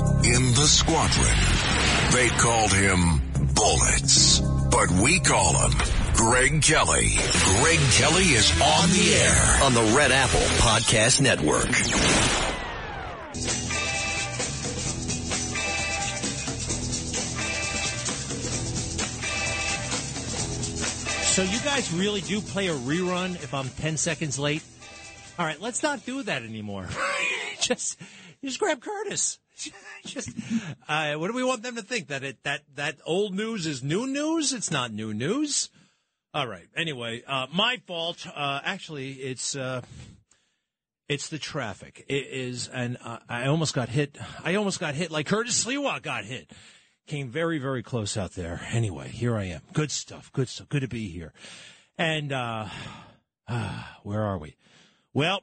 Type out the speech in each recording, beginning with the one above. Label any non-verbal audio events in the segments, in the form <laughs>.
In the squadron, they called him Bullets, but we call him Greg Kelly. Greg Kelly is on the air on the Red Apple Podcast Network. So you guys really do play a rerun if I'm 10 seconds late? All right, let's not do that anymore. <laughs> just, just grab Curtis. <laughs> just, uh, what do we want them to think that it that that old news is new news? It's not new news. All right. Anyway, uh, my fault. Uh, actually, it's uh, it's the traffic. It is, and uh, I almost got hit. I almost got hit like Curtis Sliwa got hit. Came very, very close out there. Anyway, here I am. Good stuff. Good stuff. Good to be here. And uh, <sighs> where are we? Well,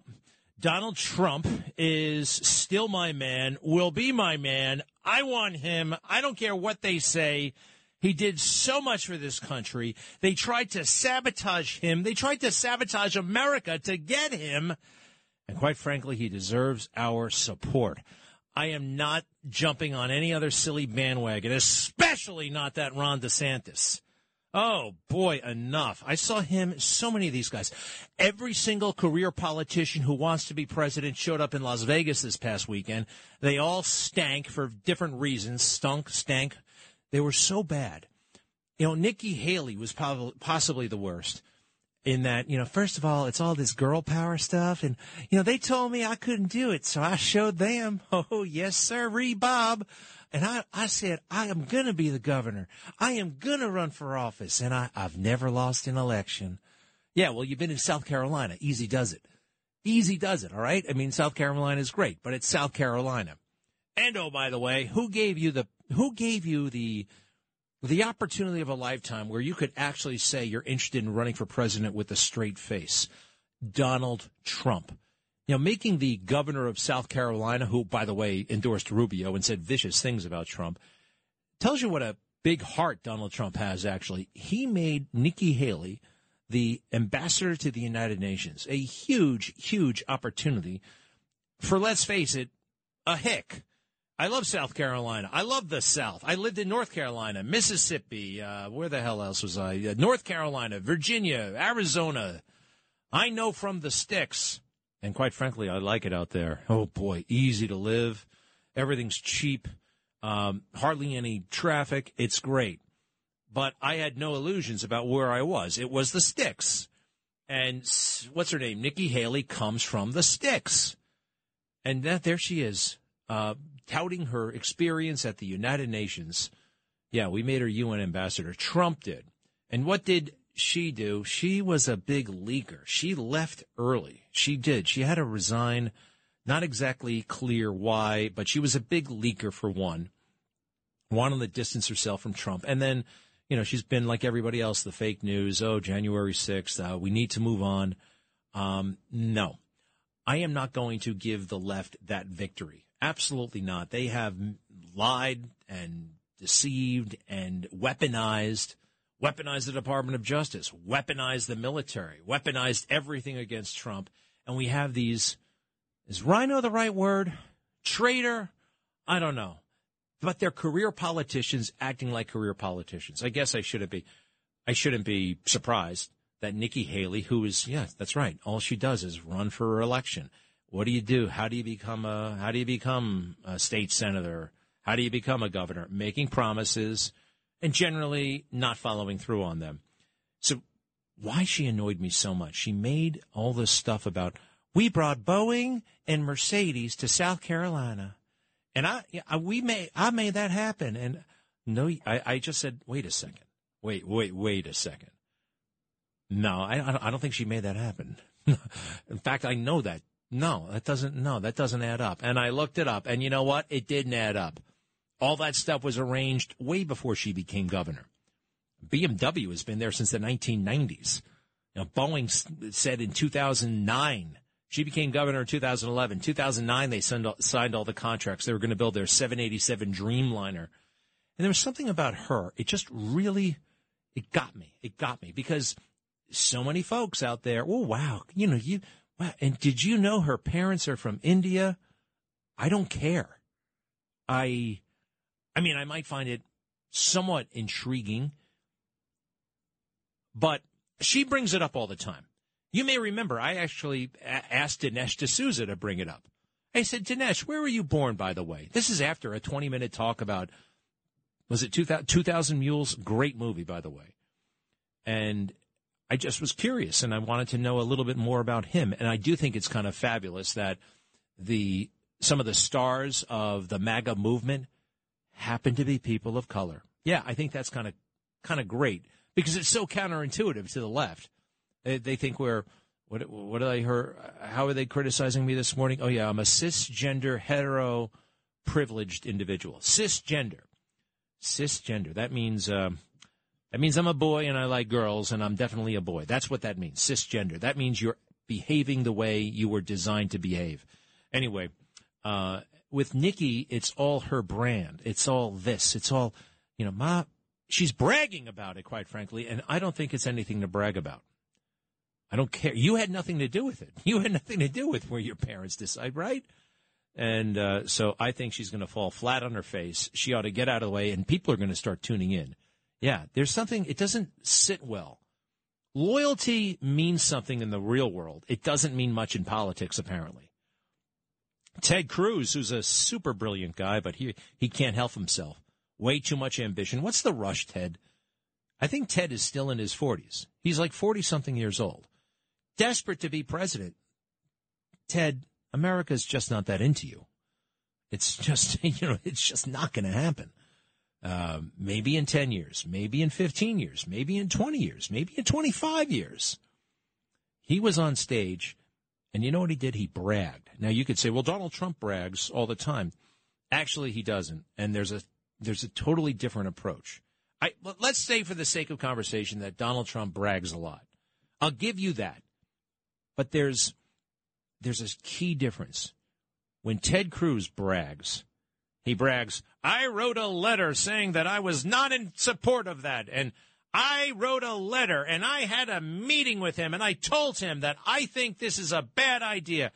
Donald Trump is still my man, will be my man. I want him. I don't care what they say. He did so much for this country. They tried to sabotage him. They tried to sabotage America to get him. And quite frankly, he deserves our support. I am not jumping on any other silly bandwagon, especially not that Ron DeSantis. Oh boy, enough. I saw him, so many of these guys. Every single career politician who wants to be president showed up in Las Vegas this past weekend. They all stank for different reasons. Stunk, stank. They were so bad. You know, Nikki Haley was probably, possibly the worst in that, you know, first of all, it's all this girl power stuff. And, you know, they told me I couldn't do it. So I showed them. <laughs> Oh, yes, sir, Bob. And I, I said, I am going to be the governor. I am going to run for office. And I, I've never lost an election. Yeah, well, you've been in South Carolina. Easy does it. Easy does it. All right. I mean, South Carolina is great, but it's South Carolina. And oh, by the way, who gave you the, who gave you the, the opportunity of a lifetime where you could actually say you're interested in running for president with a straight face. Donald Trump. You know, making the governor of South Carolina, who, by the way, endorsed Rubio and said vicious things about Trump, tells you what a big heart Donald Trump has, actually. He made Nikki Haley the ambassador to the United Nations, a huge, huge opportunity for, let's face it, a hick. I love South Carolina. I love the South. I lived in North Carolina, Mississippi. Uh, where the hell else was I? Uh, North Carolina, Virginia, Arizona. I know from the sticks, and quite frankly, I like it out there. Oh boy, easy to live. Everything's cheap. Um, hardly any traffic. It's great. But I had no illusions about where I was. It was the sticks. And what's her name? Nikki Haley comes from the sticks. And that, there she is, uh, touting her experience at the United Nations. Yeah, we made her UN ambassador. Trump did. And what did she do? She was a big leaker. She left early. She did. She had to resign. Not exactly clear why, but she was a big leaker for one. Wanted to distance herself from Trump. And then, you know, she's been like everybody else, the fake news. Oh, January 6th, uh, we need to move on. Um, no, I am not going to give the left that victory. Absolutely not. They have lied and deceived and weaponized, weaponized the Department of Justice, weaponized the military, weaponized everything against Trump. And we have these, is rhino the right word? Traitor? I don't know. But they're career politicians acting like career politicians. I guess I shouldn't be, I shouldn't be surprised that Nikki Haley, who is, yes, that's right. All she does is run for election. What do you do? How do you become a how do you become a state senator? How do you become a governor? Making promises and generally not following through on them. So why she annoyed me so much? She made all this stuff about we brought Boeing and Mercedes to South Carolina, and I, I we made I made that happen. And no, I, I just said, wait a second, wait, wait, wait a second. No, I I don't think she made that happen. <laughs> In fact, I know that No, that doesn't. No, that doesn't add up. And I looked it up, and you know what? It didn't add up. All that stuff was arranged way before she became governor. BMW has been there since the 1990s. You know, Boeing said in 2009 she became governor in 2011. 2009 they signed all the contracts. They were going to build their 787 Dreamliner, and there was something about her. It just really, it got me. It got me because so many folks out there. Oh wow, you know you Wow. And did you know her parents are from India? I don't care. I, I mean, I might find it somewhat intriguing, but she brings it up all the time. You may remember, I actually asked Dinesh D'Souza to bring it up. I said, Dinesh, where were you born, by the way? This is after a 20 minute talk about, was it 2000, 2000 Mules? Great movie, by the way. And I just was curious and I wanted to know a little bit more about him. And I do think it's kind of fabulous that the some of the stars of the MAGA movement happen to be people of color. Yeah, I think that's kind of kind of great because it's so counterintuitive to the left. They, they think we're what what did I hear? How are they criticizing me this morning? Oh yeah, I'm a cisgender hetero privileged individual. Cisgender, cisgender. That means. Um, that means I'm a boy and I like girls, and I'm definitely a boy. That's what that means, cisgender. That means you're behaving the way you were designed to behave. Anyway, uh, with Nikki, it's all her brand. It's all this. It's all, you know, Ma, she's bragging about it, quite frankly, and I don't think it's anything to brag about. I don't care. You had nothing to do with it. <laughs> You had nothing to do with where your parents decide, right? And uh, so I think she's going to fall flat on her face. She ought to get out of the way, and people are going to start tuning in. Yeah, there's something, it doesn't sit well. Loyalty means something in the real world. It doesn't mean much in politics, apparently. Ted Cruz, who's a super brilliant guy, but he, he can't help himself. Way too much ambition. What's the rush, Ted? I think Ted is still in his 40s. He's like 40 something years old. Desperate to be president. Ted, America's just not that into you. It's just, <laughs> you know, it's just not going to happen. Uh, maybe in 10 years, maybe in 15 years, maybe in 20 years, maybe in 25 years. He was on stage, and you know what he did? He bragged. Now you could say, well, Donald Trump brags all the time. Actually, he doesn't, and there's a there's a totally different approach. I let's say for the sake of conversation that Donald Trump brags a lot. I'll give you that, but there's there's a key difference. When Ted Cruz brags, he brags, I wrote a letter saying that I was not in support of that. And I wrote a letter and I had a meeting with him and I told him that I think this is a bad idea.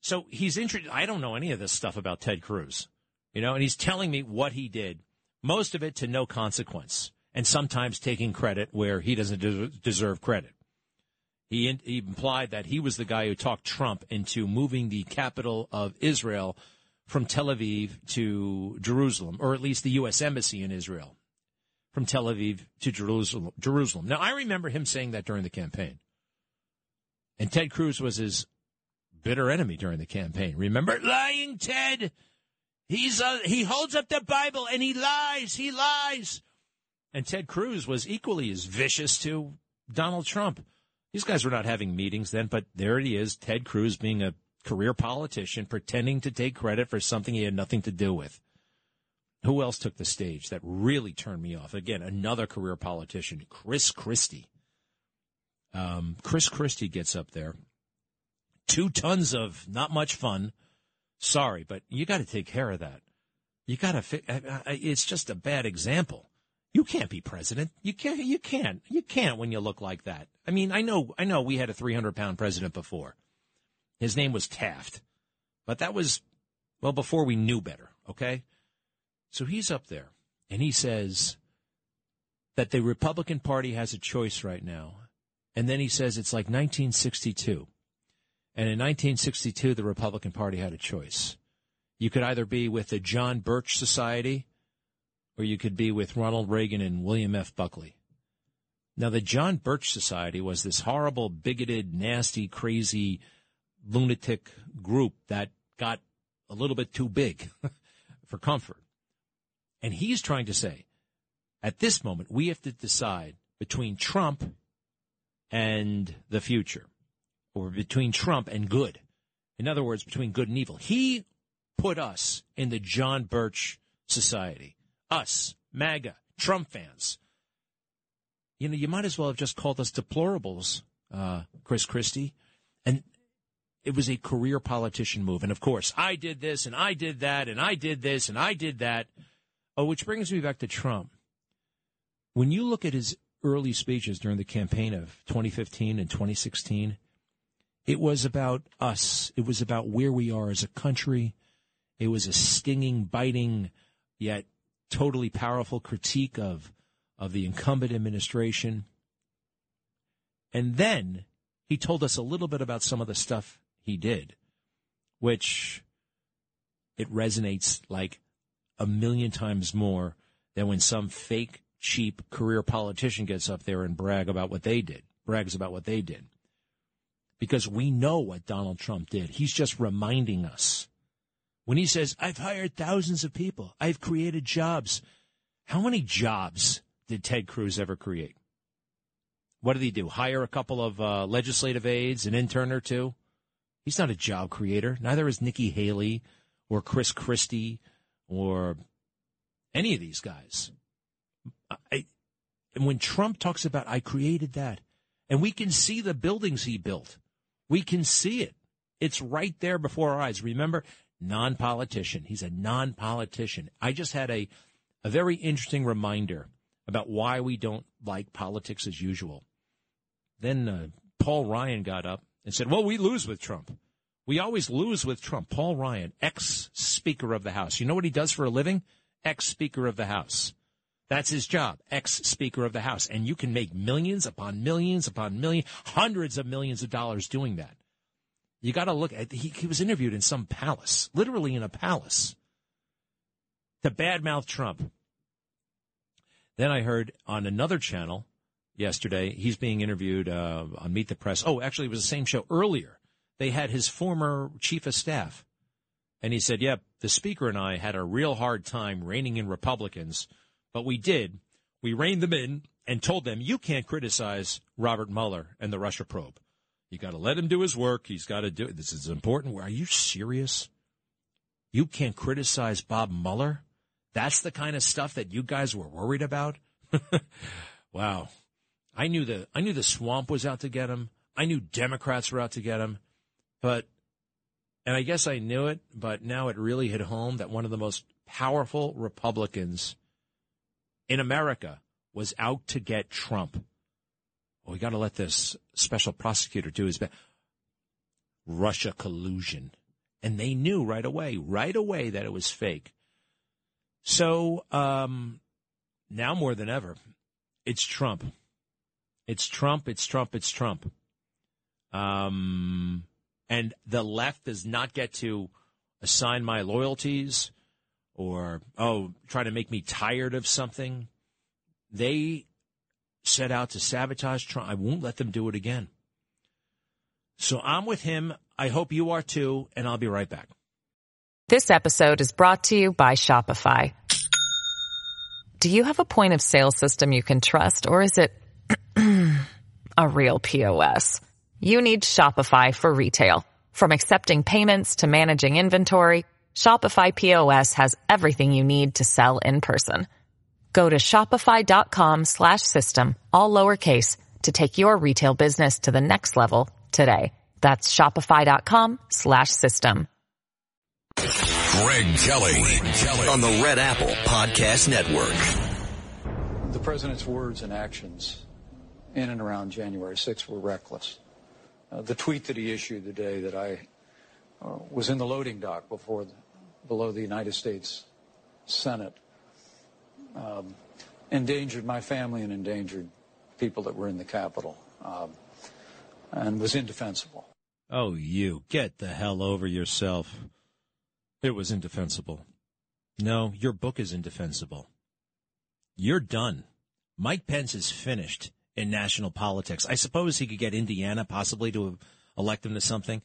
So he's interested. I don't know any of this stuff about Ted Cruz, you know, and he's telling me what he did, most of it to no consequence, and sometimes taking credit where he doesn't de- deserve credit. He, in, he implied that he was the guy who talked Trump into moving the capital of Israel from Tel Aviv to Jerusalem, or at least the U.S. Embassy in Israel from Tel Aviv to Jerusalem. Now, I remember him saying that during the campaign. And Ted Cruz was his bitter enemy during the campaign. Remember? Lying Ted! He's a, he holds up the Bible and he lies, he lies. And Ted Cruz was equally as vicious to Donald Trump. These guys were not having meetings then, but there he is, Ted Cruz being a career politician pretending to take credit for something he had nothing to do with. Who else took the stage that really turned me off? Again, another career politician, Chris Christie. Um, Chris Christie gets up there. Two tons of not much fun. Sorry, but you got to take care of that. You got to. Fi- it's just a bad example. You can't be president. You can't. You can't. You can't when you look like that. I mean, I know. I know. We had a 300 pound president before. His name was Taft. But that was, well, before we knew better, okay? So he's up there and he says that the Republican Party has a choice right now. And then he says it's like 1962. And in 1962, the Republican Party had a choice. You could either be with the John Birch Society or you could be with Ronald Reagan and William F. Buckley. Now, the John Birch Society was this horrible, bigoted, nasty, crazy lunatic group that got a little bit too big <laughs> for comfort. And he's trying to say, at this moment, we have to decide between Trump and the future, or between Trump and good. In other words, between good and evil. He put us in the John Birch Society. Us, MAGA, Trump fans. You know, you might as well have just called us deplorables, uh, Chris Christie. And it was a career politician move. And of course, I did this and I did that and I did this and I did that. Oh, which brings me back to Trump. When you look at his early speeches during the campaign of 2015 and 2016, it was about us. It was about where we are as a country. It was a stinging, biting, yet totally powerful critique of, of the incumbent administration. And then he told us a little bit about some of the stuff he did, which it resonates like a million times more than when some fake, cheap career politician gets up there and brag about what they did, brags about what they did because we know what Donald Trump did. He's just reminding us. When he says, I've hired thousands of people, I've created jobs. How many jobs did Ted Cruz ever create? What did he do? Hire a couple of uh, legislative aides, an intern or two? He's not a job creator. Neither is Nikki Haley or Chris Christie or any of these guys. I, and when Trump talks about, I created that, and we can see the buildings he built. We can see it. It's right there before our eyes. Remember, non politician. He's a non politician. I just had a, a very interesting reminder about why we don't like politics as usual. Then uh, Paul Ryan got up and said, Well, we lose with Trump. We always lose with Trump. Paul Ryan, ex Speaker of the House. You know what he does for a living? Ex Speaker of the House. That's his job, ex Speaker of the House. And you can make millions upon millions upon millions, hundreds of millions of dollars doing that. You got to look at, he, he was interviewed in some palace, literally in a palace, to badmouth Trump. Then I heard on another channel yesterday, he's being interviewed uh, on Meet the Press. Oh, actually, it was the same show earlier. They had his former chief of staff. And he said, Yep, the speaker and I had a real hard time reining in Republicans but we did. We reined them in and told them, you can't criticize Robert Mueller and the Russia probe. You got to let him do his work. He's got to do it. This is important. Are you serious? You can't criticize Bob Mueller? That's the kind of stuff that you guys were worried about? <laughs> wow. I knew the I knew the swamp was out to get him. I knew Democrats were out to get him. But and I guess I knew it, but now it really hit home that one of the most powerful Republicans in America was out to get Trump. Well, we got to let this special prosecutor do his best. Russia collusion. And they knew right away, right away that it was fake. So um, now more than ever, it's Trump. It's Trump, it's Trump, it's Trump. Um, and the left does not get to assign my loyalties or, oh, try to make me tired of something. They set out to sabotage Trump. I won't let them do it again. So I'm with him. I hope you are too, and I'll be right back. This episode is brought to you by Shopify. Do you have a point of sale system you can trust, or is it <clears throat> a real POS? You need Shopify for retail. From accepting payments to managing inventory, Shopify POS has everything you need to sell in person. Go to shopify.com slash system, all lowercase, to take your retail business to the next level today. That's shopify.com slash system. Greg Kelly, Greg Kelly on the Red Apple Podcast Network. The president's words and actions in and around January 6th were reckless. Uh, the tweet that he issued the day that I uh, was in the loading dock before the, below the United States Senate um, endangered my family and endangered people that were in the Capitol um, and was indefensible. Oh, you get the hell over yourself. It was indefensible. No, your book is indefensible. You're done. Mike Pence is finished in national politics. I suppose he could get Indiana possibly to elect him to something.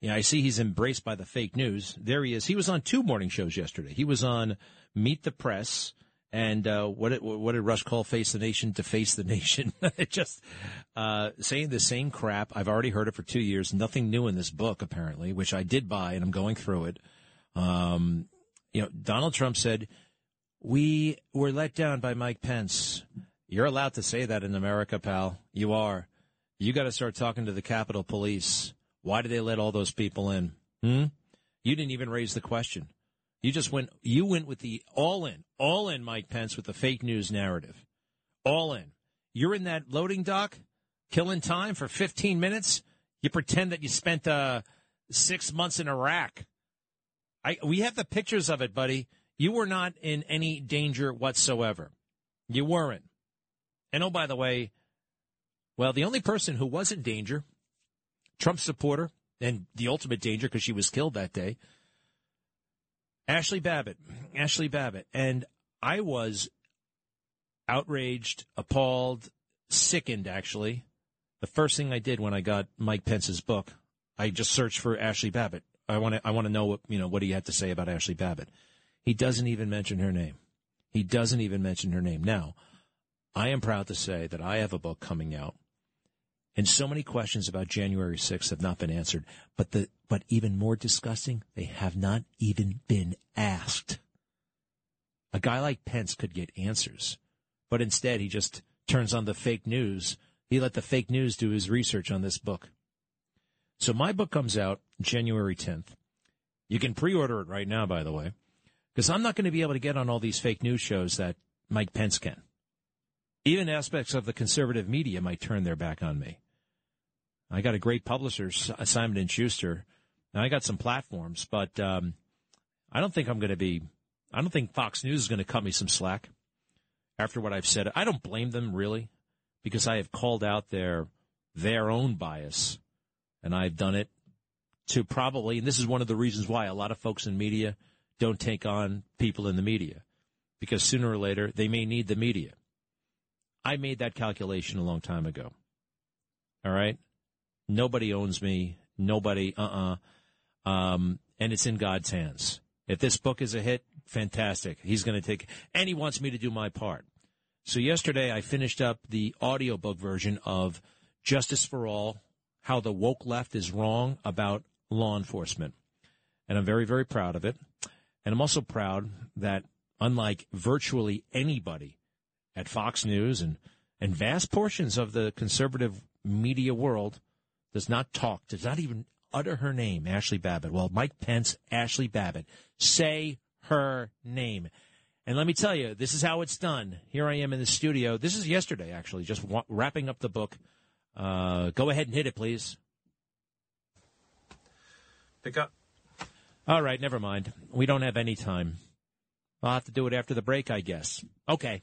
Yeah, I see he's embraced by the fake news. There he is. He was on two morning shows yesterday. He was on Meet the Press, And uh, what did, what did Rush call "face the nation" to face the nation? <laughs> Just uh, saying the same crap. I've already heard it for two years. Nothing new in this book, apparently, which I did buy, and I'm going through it. Um, you know, Donald Trump said we were let down by Mike Pence. You're allowed to say that in America, pal. You are. You got to start talking to the Capitol Police. Why did they let all those people in? Hmm? You didn't even raise the question. You just went. You went with the all in, all in, Mike Pence with the fake news narrative. All in. You're in that loading dock, killing time for 15 minutes. You pretend that you spent uh, six months in Iraq. I we have the pictures of it, buddy. You were not in any danger whatsoever. You weren't. And oh, by the way, well, the only person who was in danger, Trump supporter, and the ultimate danger because she was killed that day, Ashley Babbitt. Ashley Babbitt. And I was outraged, appalled, sickened, actually. The first thing I did when I got Mike Pence's book, I just searched for Ashley Babbitt. I want to I want to know what you know what he had to say about Ashley Babbitt. He doesn't even mention her name. He doesn't even mention her name. Now, I am proud to say that I have a book coming out, and so many questions about January 6th have not been answered. But the but even more disgusting, they have not even been asked. A guy like Pence could get answers, but instead he just turns on the fake news. He let the fake news do his research on this book. So my book comes out January 10th. You can pre-order it right now, by the way, because I'm not going to be able to get on all these fake news shows that Mike Pence can. Even aspects of the conservative media might turn their back on me. I got a great publisher, Simon and Schuster. I got some platforms, but um, I don't think I'm going to be. I don't think Fox News is going to cut me some slack after what I've said. I don't blame them really, because I have called out their their own bias, and I've done it to probably. And this is one of the reasons why a lot of folks in media don't take on people in the media, because sooner or later they may need the media. I made that calculation a long time ago. All right? Nobody owns me. Nobody, uh uh-uh. uh um, and it's in God's hands. If this book is a hit, fantastic. He's going to take, and he wants me to do my part. So yesterday I finished up the audiobook version of Justice for All How the Woke Left is Wrong About Law Enforcement. And I'm very, very proud of it. And I'm also proud that, unlike virtually anybody at Fox News and, and vast portions of the conservative media world does not talk, does not even utter her name, Ashley Babbitt. Well, Mike Pence, Ashley Babbitt. Say her name. And let me tell you, this is how it's done. Here I am in the studio. This is yesterday, actually, just wrapping up the book. Uh, go ahead and hit it, please. Pick up. All right, never mind. We don't have any time. I'll have to do it after the break, I guess. Okay.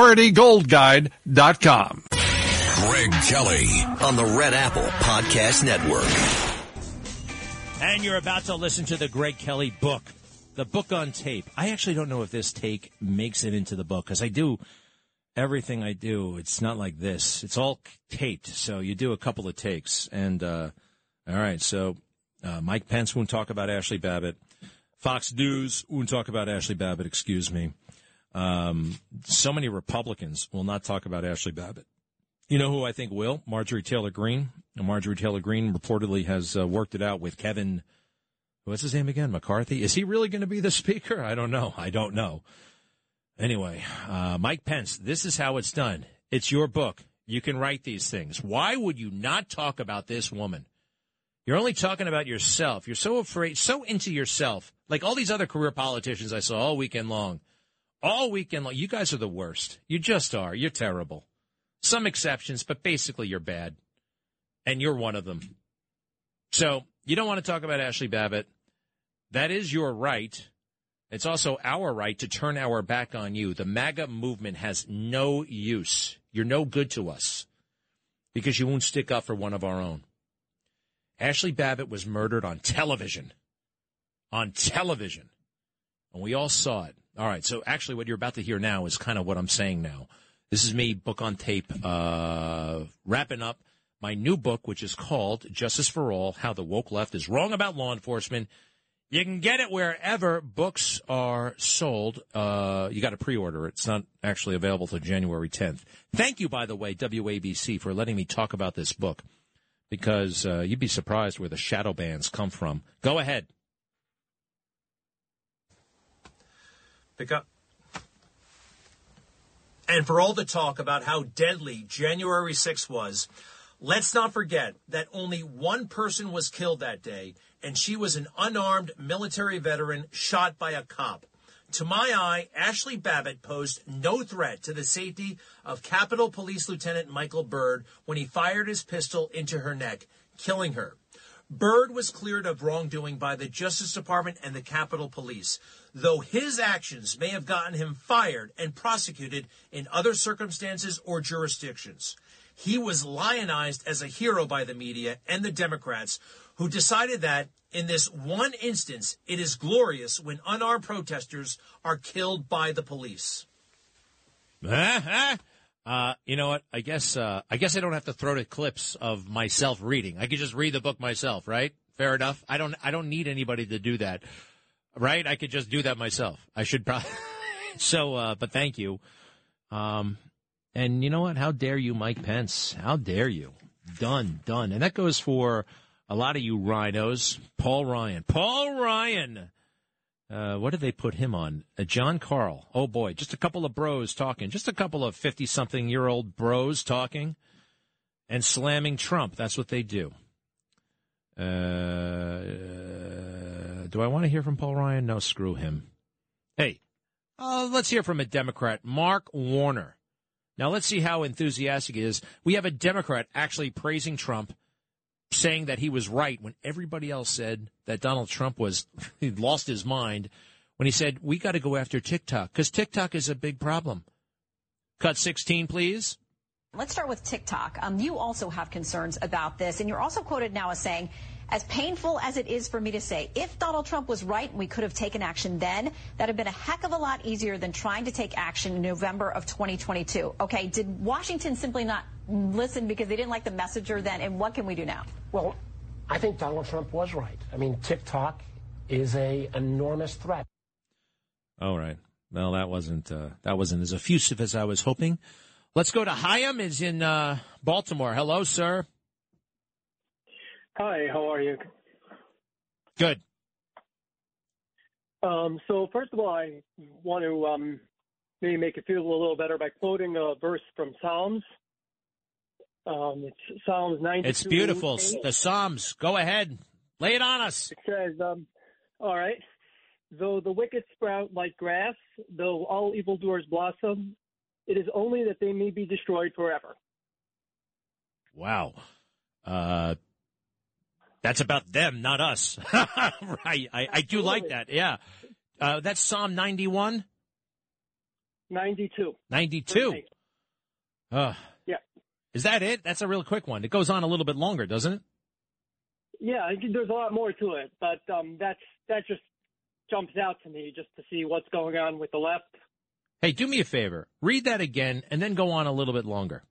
PriorityGoldGuide.com. Greg Kelly on the Red Apple Podcast Network. And you're about to listen to the Greg Kelly book, the book on tape. I actually don't know if this take makes it into the book because I do everything I do. It's not like this. It's all taped. So you do a couple of takes. And, uh, all right. So, uh, Mike Pence won't talk about Ashley Babbitt. Fox News won't talk about Ashley Babbitt, excuse me. Um, so many Republicans will not talk about Ashley Babbitt. You know who I think will? Marjorie Taylor Greene. Marjorie Taylor Greene reportedly has uh, worked it out with Kevin. What's his name again? McCarthy. Is he really going to be the <laughs> speaker? I don't know. I don't know. Anyway, uh, Mike Pence. This is how it's done. It's your book. You can write these things. Why would you not talk about this woman? You're only talking about yourself. You're so afraid, so into yourself, like all these other career politicians I saw all weekend long all weekend long. You guys are the worst. You just are. You're terrible. some exceptions, but basically you're bad. And you're one of them. So you don't want to talk about Ashley Babbitt. That is your right. It's also our right to turn our back on you. The MAGA movement has no use. You're no good to us because you won't stick up for one of our own. Ashley Babbitt was murdered on television. On television. And we all saw it. All right. So actually, what you're about to hear now is kind of what I'm saying now. This is me, book on tape, uh, wrapping up my new book, which is called Justice for All How the Woke Left is Wrong About Law Enforcement. You can get it wherever books are sold. Uh, you got to pre order it. It's not actually available till January 10th. Thank you, by the way, WABC, for letting me talk about this book because uh, you'd be surprised where the shadow bans come from. Go ahead. Pick up. And for all the talk about how deadly January 6 was, let's not forget that only one person was killed that day, and she was an unarmed military veteran shot by a cop. To my eye, Ashley Babbitt posed no threat to the safety of Capitol Police Lieutenant Michael Byrd when he fired his pistol into her neck, killing her. Byrd was cleared of wrongdoing by the Justice Department and the Capitol Police, though his actions may have gotten him fired and prosecuted in other circumstances or jurisdictions. He was lionized as a hero by the media and the Democrats, who decided that in this one instance, it is glorious when unarmed protesters are killed by the police. <laughs> Uh, you know what? I guess uh, I guess I don't have to throw to clips of myself reading. I could just read the book myself, right? Fair enough. I don't I don't need anybody to do that, right? I could just do that myself. I should probably. <laughs> so, uh, but thank you. Um, and you know what? How dare you, Mike Pence? How dare you? Done, done. And that goes for a lot of you rhinos. Paul Ryan. Paul Ryan. Uh, what did they put him on? Uh, Jon Karl. Oh boy, just a couple of bros talking. Just a couple of 50 something year old bros talking and slamming Trump. That's what they do. Uh, do I want to hear from Paul Ryan? No, screw him. Hey, uh, let's hear from a Democrat, Mark Warner. Now let's see how enthusiastic he is. We have a Democrat actually praising Trump saying that he was right when everybody else said that Donald Trump was <laughs> he lost his mind when he said we got to go after TikTok because TikTok is a big problem. Cut 16, please. Let's start with TikTok. Um, you also have concerns about this, and you're also quoted now as saying, as painful as it is for me to say, if Donald Trump was right and we could have taken action then, that'd have been a heck of a lot easier than trying to take action in November of 2022. Okay, did Washington simply not listen because they didn't like the messenger then, and what can we do now? Well, I think Donald Trump was right. I mean, TikTok is a enormous threat. All right. Well, that wasn't uh, that wasn't as effusive as I was hoping. Let's go to Hyam. Is in uh, Baltimore. Hello, sir. Hi. How are you? Good. Um, so first of all, I want to um, maybe make you feel a little better by quoting a verse from Psalms. Um, it's Psalms 92. It's beautiful. The Psalms. Go ahead. Lay it on us. It says, um, all right, though the wicked sprout like grass, though all evildoers blossom, it is only that they may be destroyed forever. Wow. Uh, that's about them, not us. <laughs> right. I, I do like that. Yeah. Uh, that's Psalm 91? 92. 92. Uh, yeah. Is that it? That's a real quick one. It goes on a little bit longer, doesn't it? Yeah, there's a lot more to it, but um, that's that just jumps out to me just to see what's going on with the left. Hey, do me a favor. Read that again and then go on a little bit longer.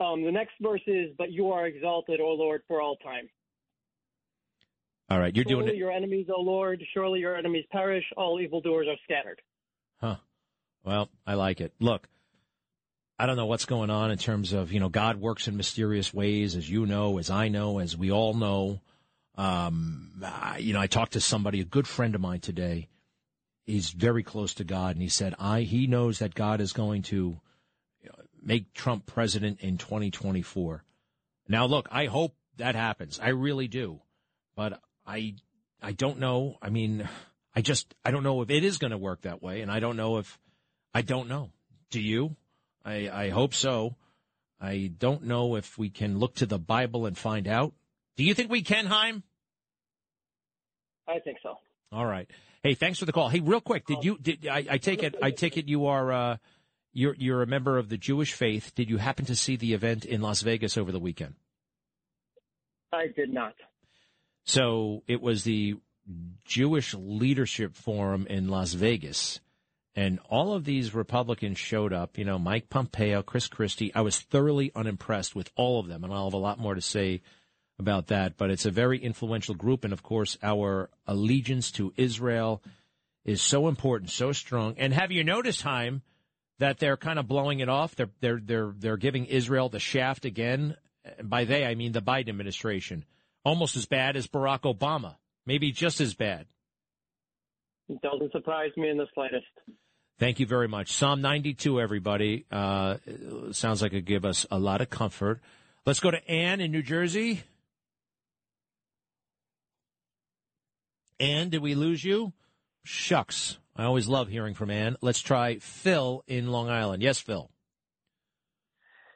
Um, the next verse is, "But you are exalted, O Lord, for all time." All right, you're surely doing it. your enemies, O Lord, surely your enemies perish. All evildoers are scattered. Huh. Well, I like it. Look, I don't know what's going on in terms of, you know, God works in mysterious ways, as you know, as I know, as we all know. Um, I, you know, I talked to somebody, a good friend of mine today. He's very close to God, and he said, I, he knows that God is going to make Trump president in 2024. Now, look, I hope that happens. I really do. But I, I don't know. I mean, I just, I don't know if it is going to work that way. And I don't know if, I don't know. Do you? I, I hope so. I don't know if we can look to the Bible and find out. Do you think we can, Heim? I think so. All right. Hey, thanks for the call. Hey, real quick, did you? Did I, I take it? I take it you are uh, you're you're a member of the Jewish faith. Did you happen to see the event in Las Vegas over the weekend? I did not. So it was the Jewish Leadership Forum in Las Vegas. And all of these Republicans showed up, you know, Mike Pompeo, Chris Christie. I was thoroughly unimpressed with all of them, and I'll have a lot more to say about that. But it's a very influential group, and of course, our allegiance to Israel is so important, so strong. And have you noticed, Heim, that they're kind of blowing it off? They're they're they're they're giving Israel the shaft again. And by they, I mean the Biden administration, almost as bad as Barack Obama, maybe just as bad. It doesn't surprise me in the slightest. Thank you very much. Psalm 92, everybody. Uh, sounds like it give us a lot of comfort. Let's go to Ann in New Jersey. Ann, did we lose you? Shucks. I always love hearing from Ann. Let's try Phil in Long Island. Yes, Phil.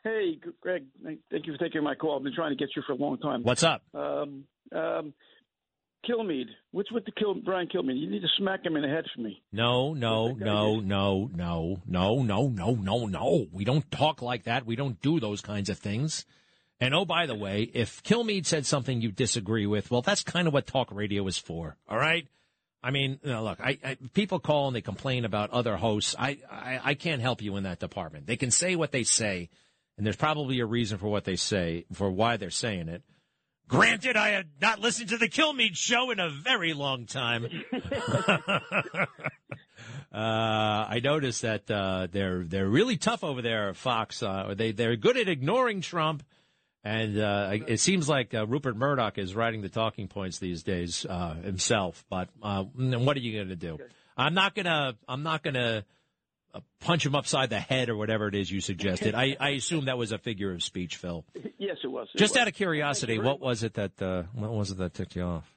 Hey, Greg. Thank you for taking my call. I've been trying to get you for a long time. What's up? Um, um, Kilmeade. What's with the kill Brian Kilmeade? You need to smack him in the head for me. No, no, no, no, no, no, no, no, no, no. We don't talk like that. We don't do those kinds of things. And oh, by the way, if Kilmeade said something you disagree with, well, that's kind of what talk radio is for. All right. I mean, you know, look, I, I, people call and they complain about other hosts. I, I, I can't help you in that department. They can say what they say, and there's probably a reason for what they say, for why they're saying it. Granted, I had not listened to the Kilmeade show in a very long time. <laughs> uh, I noticed that uh, they're they're really tough over there, Fox. Uh, they they're good at ignoring Trump, and uh, it seems like uh, Rupert Murdoch is writing the talking points these days uh, himself. But what are you going to do? I'm not gonna I'm not gonna punch him upside the head or whatever it is you suggested. I, I assume that was a figure of speech, Phil. Yes, it was. It Just was. out of curiosity, what was it that uh, what was it that ticked you off?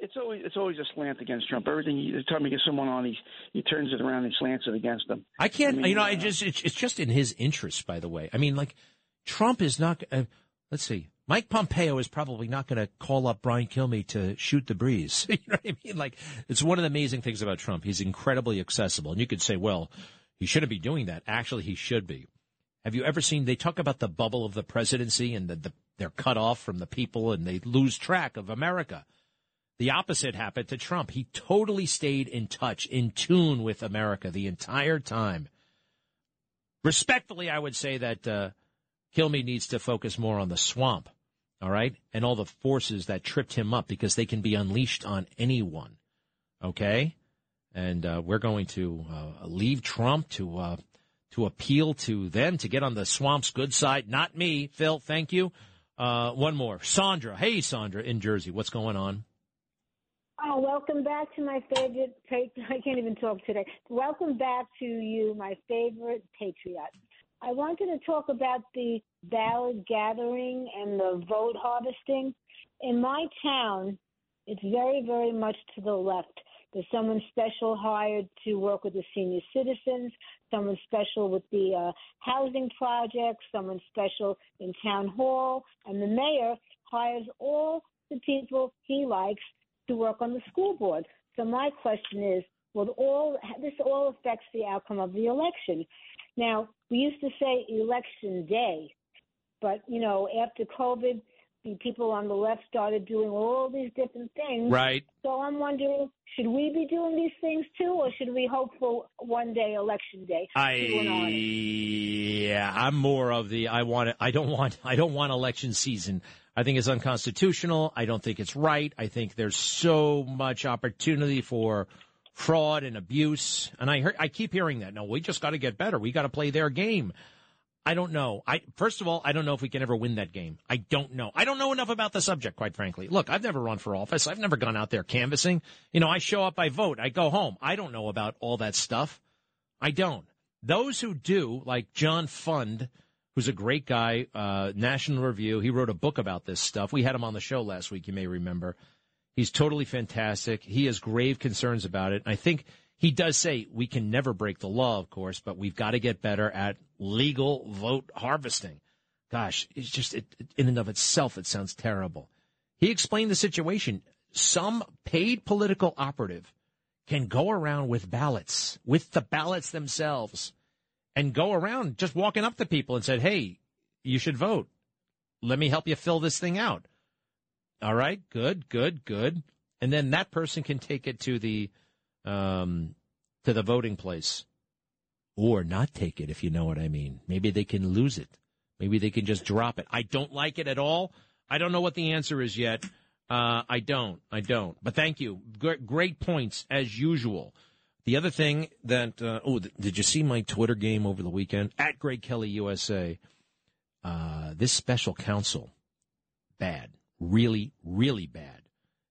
It's always it's always a slant against Trump. Everything every time he gets someone on, he he turns it around and slants it against them. I can't. I mean, you know, uh, I just it's, it's just in his interest. By the way, I mean, like Trump is not. Uh, let's see. Mike Pompeo is probably not going to call up Brian Kilmeade to shoot the breeze. <laughs> you know what I mean? Like, it's one of the amazing things about Trump. He's incredibly accessible. And you could say, well, he shouldn't be doing that. Actually, he should be. Have you ever seen, they talk about the bubble of the presidency and the, the, they're cut off from the people and they lose track of America. The opposite happened to Trump. He totally stayed in touch, in tune with America the entire time. Respectfully, I would say that uh, Kilmeade needs to focus more on the swamp, all right, and all the forces that tripped him up because they can be unleashed on anyone, okay? And uh, we're going to uh, leave Trump to uh, to appeal to them to get on the swamp's good side. Not me, Phil. Thank you. Uh, one more, Sandra. Hey, Sandra, in Jersey, what's going on? Oh, welcome back to my favorite. <laughs> I can't even talk today. Welcome back to you, my favorite patriot. I wanted to talk about the ballot gathering and the vote harvesting. In my town, it's very, very much to the left. There's someone special hired to work with the senior citizens, someone special with the uh, housing projects, someone special in town hall, and the mayor hires all the people he likes to work on the school board. So my question is, will all this all affects the outcome of the election? Now we used to say election day, but you know after COVID, the people on the left started doing all these different things. Right. So I'm wondering, should we be doing these things too, or should we hope for one day election day? I yeah, I'm more of the I want it. I don't want <laughs> I don't want election season. I think it's unconstitutional. I don't think it's right. I think there's so much opportunity for fraud and abuse. And I hear, I keep hearing that. No, we just got to get better. We got to play their game. I don't know. I first of all, I don't know if we can ever win that game. I don't know. I don't know enough about the subject, quite frankly. Look, I've never run for office. I've never gone out there canvassing. You know, I show up, I vote, I go home. I don't know about all that stuff. I don't. Those who do, like John Fund, who's a great guy, uh, National Review. He wrote a book about this stuff. We had him on the show last week. You may remember. He's totally fantastic. He has grave concerns about it. I think he does say we can never break the law, of course, but we've got to get better at legal vote harvesting. Gosh, it's just it, in and of itself, it sounds terrible. He explained the situation. Some paid political operative can go around with ballots, with the ballots themselves, and go around just walking up to people and said, "Hey, you should vote. Let me help you fill this thing out." All right, good, good, good. And then that person can take it to the um, to the voting place, or not take it if you know what I mean. Maybe they can lose it. Maybe they can just drop it. I don't like it at all. I don't know what the answer is yet. Uh, I don't. I don't. But thank you. Great, great points as usual. The other thing that uh, oh, th- did you see my Twitter game over the weekend at Greg Kelly USA? Uh, this special counsel, bad, really, really bad.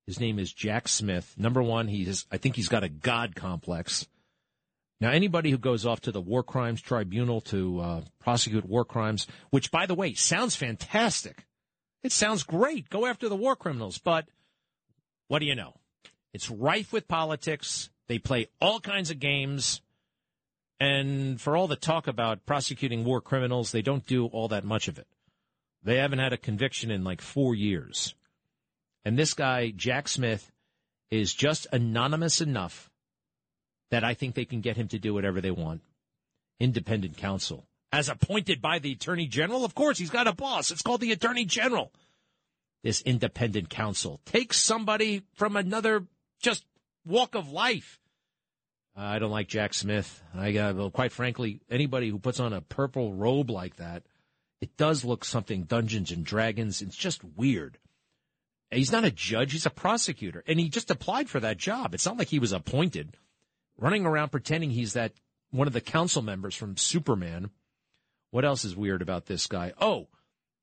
His name is Jack Smith. Number one, he's I think he's got a god complex. Now, anybody who goes off to the War Crimes Tribunal to uh, prosecute war crimes, which, by the way, sounds fantastic. It sounds great. Go after the war criminals. But what do you know? It's rife with politics. They play all kinds of games. And for all the talk about prosecuting war criminals, they don't do all that much of it. They haven't had a conviction in like four years. And this guy, Jack Smith, is just anonymous enough that I think they can get him to do whatever they want. Independent counsel. As appointed by the Attorney General? Of course, he's got a boss. It's called the Attorney General. This independent counsel takes somebody from another just walk of life. I don't like Jack Smith. I got, well, quite frankly, anybody who puts on a purple robe like that, it does look something Dungeons and Dragons. It's just weird. He's not a judge, he's a prosecutor. And he just applied for that job. It's not like he was appointed running around pretending he's that one of the council members from Superman. What else is weird about this guy? Oh,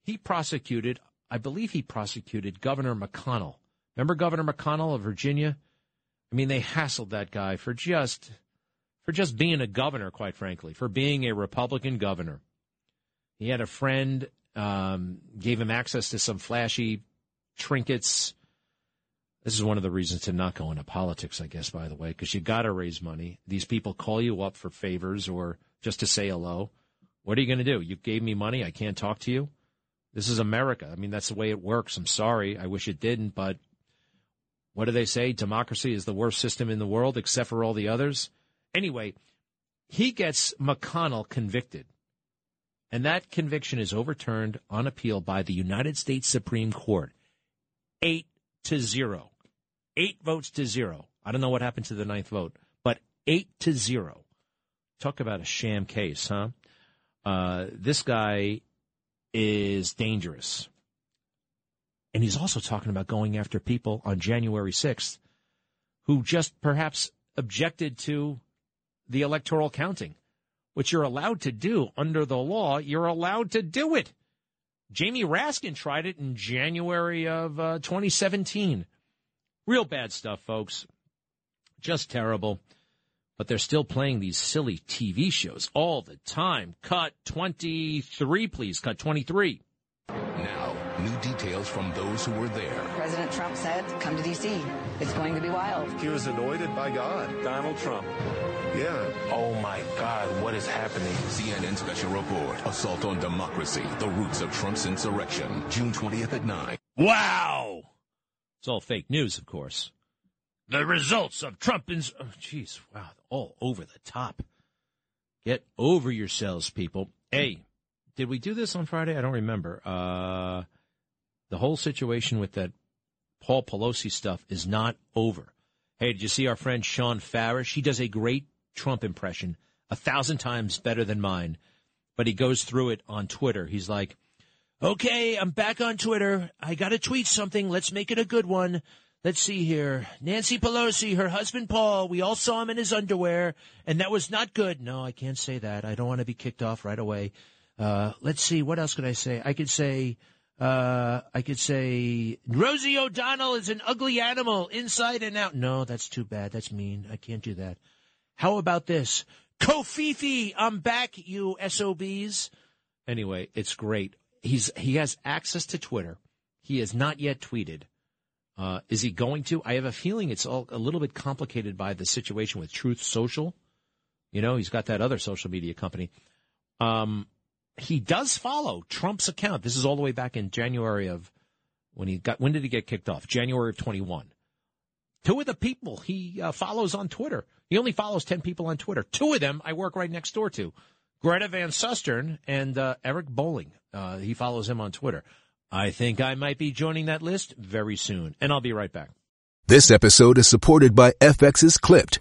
he prosecuted, I believe he prosecuted Governor McDonnell. Remember Governor McDonnell of Virginia? I mean, they hassled that guy for just for just being a governor, quite frankly, for being a Republican governor. He had a friend, um, gave him access to some flashy trinkets. This is one of the reasons to not go into politics, I guess, by the way, because you got to raise money. These people call you up for favors or just to say hello. What are you going to do? You gave me money. I can't talk to you. This is America. I mean, that's the way it works. I'm sorry. I wish it didn't, but what do they say? Democracy is the worst system in the world except for all the others. Anyway, he gets McDonnell convicted. And that conviction is overturned on appeal by the United States Supreme Court. Eight to zero. Eight votes to zero. I don't know what happened to the ninth vote, but eight to zero. Talk about a sham case, huh? Uh, this guy is dangerous. And he's also talking about going after people on January 6th who just perhaps objected to the electoral counting, which you're allowed to do under the law. You're allowed to do it. Jamie Raskin tried it in January of uh, 2017. Real bad stuff, folks. Just terrible. But they're still playing these silly TV shows all the time. Cut 23, please. Cut 23. Now, new details from those who were there. President Trump said, come to D.C. It's going to be wild. He was anointed by God. Donald Trump. Yeah. Oh my God, what is happening? CNN Special Report Assault on Democracy The Roots of Trump's Insurrection. June 20th at 9. Wow! It's all fake news, of course. The results of Trump ins. Oh, jeez, wow, all over the top. Get over yourselves, people. Hey, did we do this on Friday? I don't remember. Uh, the whole situation with that Paul Pelosi stuff is not over. Hey, did you see our friend Shawn Farash? He does a great Trump impression, a thousand times better than mine. But he goes through it on Twitter. He's like, okay, I'm back on Twitter. I got to tweet something. Let's make it a good one. Let's see here. Nancy Pelosi, her husband Paul, we all saw him in his underwear, and that was not good. No, I can't say that. I don't want to be kicked off right away. Uh, let's see. What else could I say? I could say, uh, I could say Rosie O'Donnell is an ugly animal inside and out. No, that's too bad. That's mean. I can't do that. How about this? Covfefe, I'm back, you SOBs. Anyway, it's great. He's, he has access to Twitter. He has not yet tweeted. Uh, is he going to? I have a feeling it's all a little bit complicated by the situation with Truth Social. You know, he's got that other social media company. Um, he does follow Trump's account. This is all the way back in January of when he got. When did he get kicked off? January of 21. Two of the people he uh, follows on Twitter. He only follows 10 people on Twitter. Two of them I work right next door to. Greta Van Susteren and uh, Eric Bolling. Uh, he follows him on Twitter. I think I might be joining that list very soon. And I'll be right back. This episode is supported by FX's Clipped,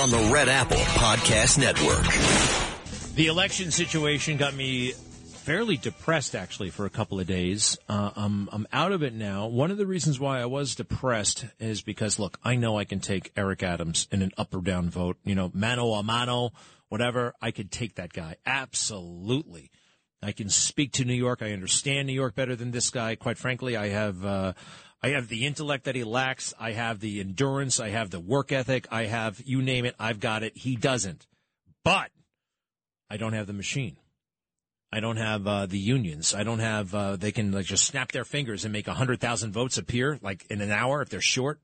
on the Red Apple Podcast Network. The election situation got me fairly depressed actually for a couple of days. Uh, I'm I'm out of it now. One of the reasons why I was depressed is because look, I know I can take Eric Adams in an up or down vote. You know, mano a mano, whatever. I could take that guy absolutely. I can speak to New York. I understand New York better than this guy. Quite frankly, I have. Uh, I have the intellect that he lacks. I have the endurance. I have the work ethic. I have, you name it, I've got it. He doesn't. But I don't have the machine. I don't have uh, the unions. I don't have. Uh, they can like just snap their fingers and make a hundred thousand votes appear like in an hour if they're short.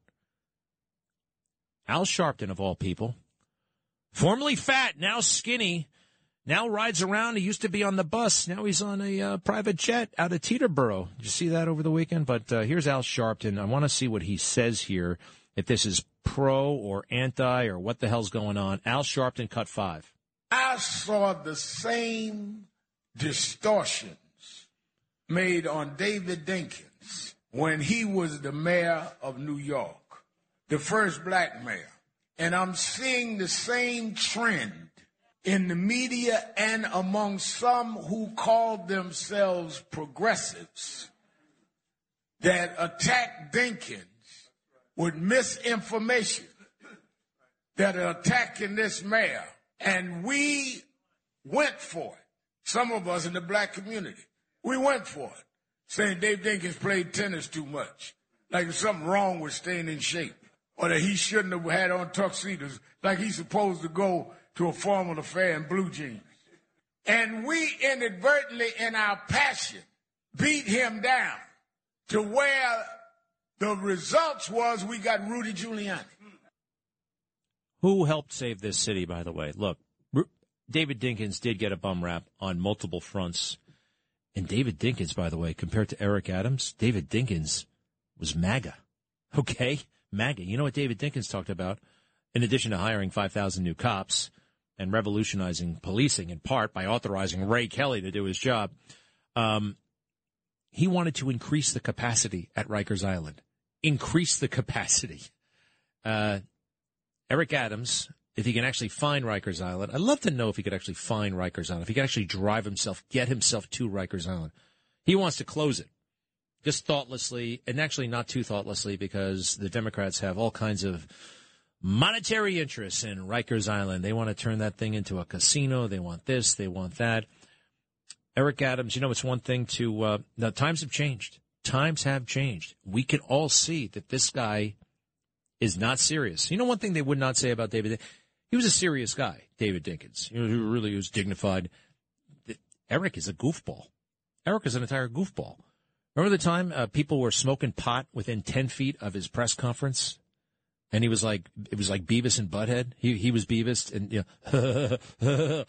Al Sharpton of all people, formerly fat, now skinny, now rides around. He used to be on the bus. Now he's on a uh, private jet out of Teterboro. Did you see that over the weekend? But uh, here's Al Sharpton. I want to see what he says here. If this is pro or anti or what the hell's going on. Al Sharpton cut five. I saw the same distortions made on David Dinkins when he was the mayor of New York, the first black mayor. And I'm seeing the same trend in the media and among some who call themselves progressives that attack Dinkins with misinformation that are attacking this mayor. And we went for it. Some of us in the black community, we went for it, saying Dave Dinkins played tennis too much, like there's something wrong with staying in shape, or that he shouldn't have had on tuxedos, like he's supposed to go to a formal affair in blue jeans. And we inadvertently, in our passion, beat him down to where the results was we got Rudy Giuliani. Who helped save this city, by the way? Look, David Dinkins did get a bum rap on multiple fronts. And David Dinkins, by the way, compared to Eric Adams, David Dinkins was MAGA. Okay? MAGA. You know what David Dinkins talked about? In addition to hiring 5,000 new cops and revolutionizing policing in part by authorizing Ray Kelly to do his job, um, he wanted to increase the capacity at Rikers Island. Increase the capacity. Uh, Eric Adams, if he can actually find Rikers Island, I'd love to know if he could actually find Rikers Island, if he could actually drive himself, get himself to Rikers Island. He wants to close it just thoughtlessly, and actually not too thoughtlessly because the Democrats have all kinds of monetary interests in Rikers Island. They want to turn that thing into a casino. They want this, they want that. Eric Adams, you know, it's one thing to, uh, now times have changed. Times have changed. We can all see that this guy is not serious. You know, one thing they would not say about David, he was a serious guy, David Dinkins. You know, he really was dignified. Eric is a goofball. Eric is an entire goofball. Remember the time uh, people were smoking pot within 10 feet of his press conference? And he was like, it was like Beavis and Butthead. He he was Beavis, and you know,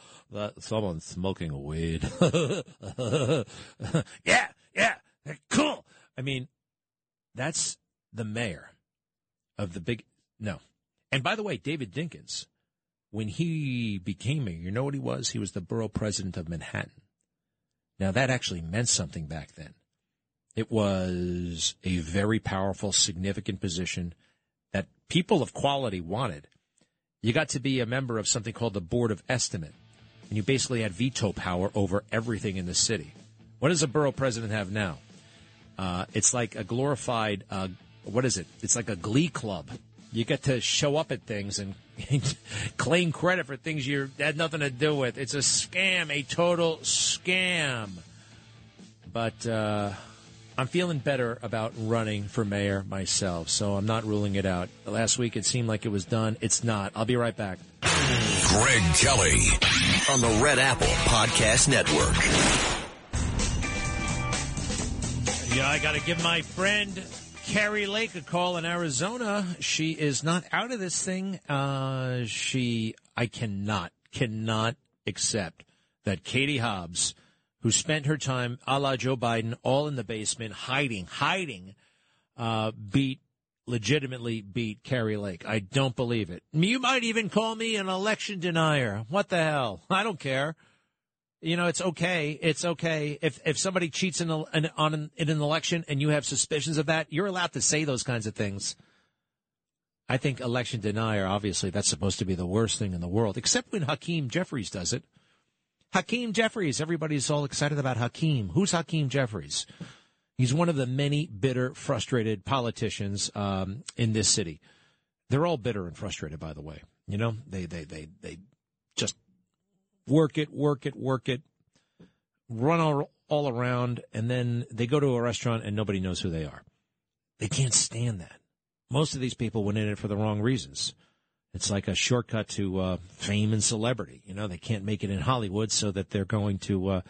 <laughs> someone's smoking a weed. <laughs> yeah, yeah, cool. I mean, that's the mayor of the big no. And by the way, David Dinkins, when he became mayor, you know what he was? He was the borough president of Manhattan. Now that actually meant something back then. It was a very powerful, significant position that people of quality wanted. You got to be a member of something called the Board of Estimate, and you basically had veto power over everything in the city. What does a borough president have now? Uh, it's like a glorified, uh, what is it? It's like a glee club. You get to show up at things and <laughs> claim credit for things you had nothing to do with. It's a scam, a total scam. But uh, I'm feeling better about running for mayor myself, so I'm not ruling it out. Last week it seemed like it was done. It's not. I'll be right back. Greg Kelly on the Red Apple Podcast Network. Yeah, I got to give my friend Kari Lake a call in Arizona. She is not out of this thing. Uh, she, I cannot, cannot accept that Katie Hobbs, who spent her time a la Joe Biden, all in the basement, hiding, hiding, uh, beat, legitimately beat Kari Lake. I don't believe it. You might even call me an election denier. What the hell? I don't care. You know, it's okay. It's okay if if somebody cheats in, a, in on an, in an election and you have suspicions of that, you're allowed to say those kinds of things. I think election denier, obviously, that's supposed to be the worst thing in the world, except when Hakeem Jeffries does it. Hakeem Jeffries, everybody's all excited about Hakeem. Who's Hakeem Jeffries? He's one of the many bitter, frustrated politicians um, in this city. They're all bitter and frustrated, by the way. You know, they they they they just work it, work it, work it, run all, all around, and then they go to a restaurant and nobody knows who they are. They can't stand that. Most of these people went in it for the wrong reasons. It's like a shortcut to uh, fame and celebrity. You know, they can't make it in Hollywood, so that they're going to. Uh,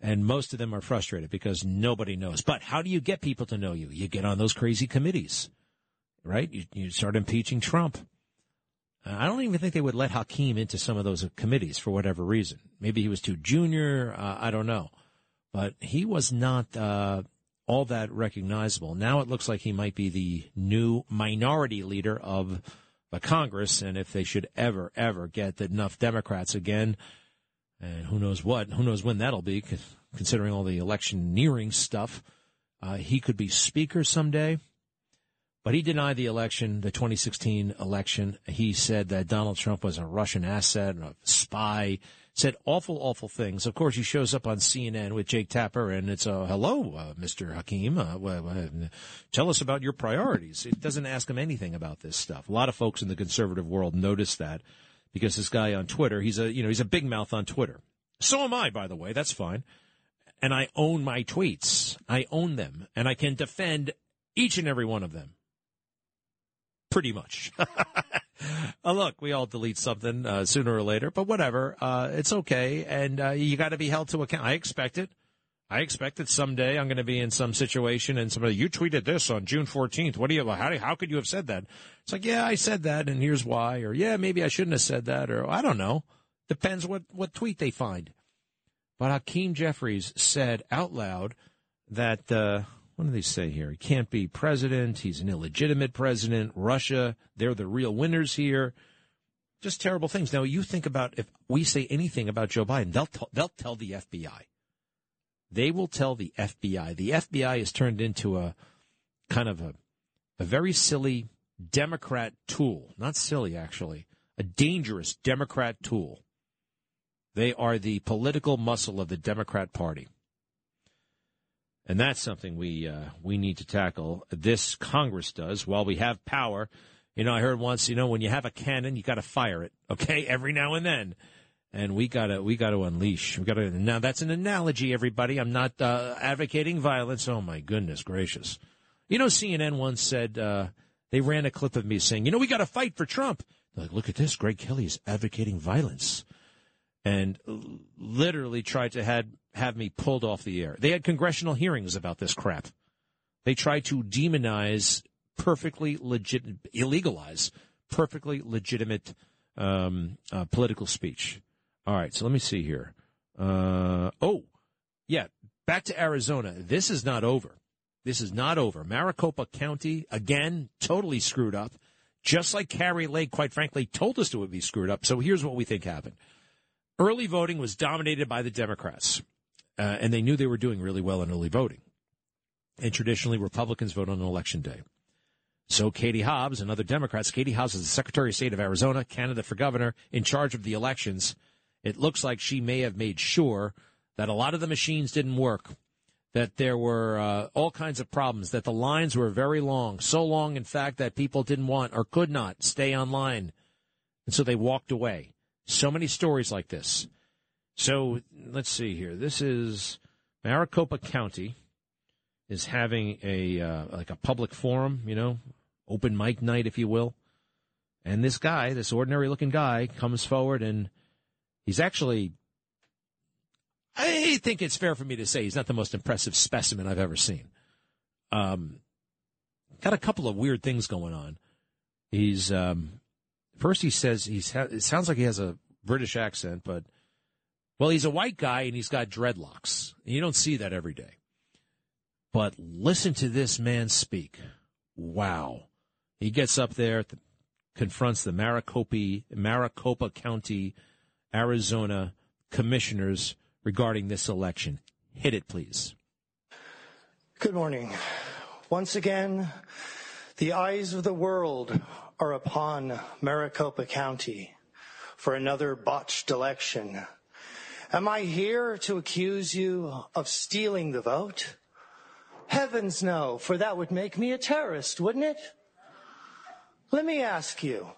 and most of them are frustrated because nobody knows. But how do you get people to know you? You get on those crazy committees, right? You, you start impeaching Trump. I don't even think they would let Hakeem into some of those committees for whatever reason. Maybe he was too junior. Uh, I don't know. But he was not uh, all that recognizable. Now it looks like he might be the new minority leader of Congress. And if they should ever, ever get enough Democrats again, and who knows what, who knows when that'll be, considering all the electioneering stuff, uh, he could be speaker someday. But he denied the election, the 2016 election. He said that Donald Trump was a Russian asset a spy. Said awful, awful things. Of course, he shows up on CNN with Jake Tapper, and it's a hello, uh, Mr. Hakeem. Uh, well, tell us about your priorities. It doesn't ask him anything about this stuff. A lot of folks in the conservative world notice that because this guy on Twitter, he's a you know he's a big mouth on Twitter. So am I, by the way. That's fine. And I own my tweets. I own them, and I can defend each and every one of them pretty much. <laughs> uh, look, we all delete something uh, sooner or later, but whatever. Uh, it's okay, and uh, you got to be held to account. I expect it. I expect that someday I'm going to be in some situation and somebody, you tweeted this on June 14th. What do you, how, do, how could you have said that? It's like, yeah, I said that and here's why. Or yeah, maybe I shouldn't have said that. Or I don't know. Depends what, what tweet they find. But Hakeem Jeffries said out loud that, uh, what do they say here? He can't be president. He's an illegitimate president. Russia, they're the real winners here. Just terrible things. Now, you think about if we say anything about Joe Biden, they'll, t- they'll tell the FBI. They will tell the FBI. The FBI is turned into a kind of a, a very silly Democrat tool. Not silly, actually. A dangerous Democrat tool. They are the political muscle of the Democrat Party. And that's something we uh, we need to tackle. This Congress does while we have power. You know, I heard once, you know, when you have a cannon, you got to fire it, <laughs> okay, every now and then. And we gotta we gotta unleash. We gotta now. That's an analogy, everybody. I'm not uh, advocating violence. Oh my goodness gracious! You know, CNN once said uh, they ran a clip of me saying, "You know, we got to fight for Trump." They're like, look at this. Greg Kelly is advocating violence, and literally tried to had have me pulled off the air. They had congressional hearings about this crap. They tried to demonize perfectly legit, illegalize perfectly legitimate um, uh, political speech. All right, so let me see here. Uh, oh, yeah, back to Arizona. This is not over. This is not over. Maricopa County, again, totally screwed up. Just like Kari Lake, quite frankly, told us it would be screwed up. So here's what we think happened. Early voting was dominated by the Democrats uh, and they knew they were doing really well in early voting. And traditionally, Republicans vote on election day. So Katie Hobbs and other Democrats, Katie Hobbs is the Secretary of State of Arizona, candidate for governor, in charge of the elections. It looks like she may have made sure that a lot of the machines didn't work, that there were uh, all kinds of problems, that the lines were very long, so long, in fact, that people didn't want or could not stay online. And so they walked away. So many stories like this. So let's see here. This is Maricopa County is having a uh, like a public forum, you know, open mic night, if you will. And this guy, this ordinary looking guy, comes forward and he's actually. I think it's fair for me to say he's not the most impressive specimen I've ever seen. Um, got a couple of weird things going on. He's um, first he says he's ha- it sounds like he has a British accent, but well, he's a white guy and he's got dreadlocks. You don't see that every day. But listen to this man speak. Wow. He gets up there, confronts the Maricopa, Maricopa County, Arizona commissioners regarding this election. Hit it, please. Good morning. Once again, the eyes of the world are upon Maricopa County for another botched election. Am I here to accuse you of stealing the vote? Heavens no, for that would make me a terrorist, wouldn't it? Let me ask you,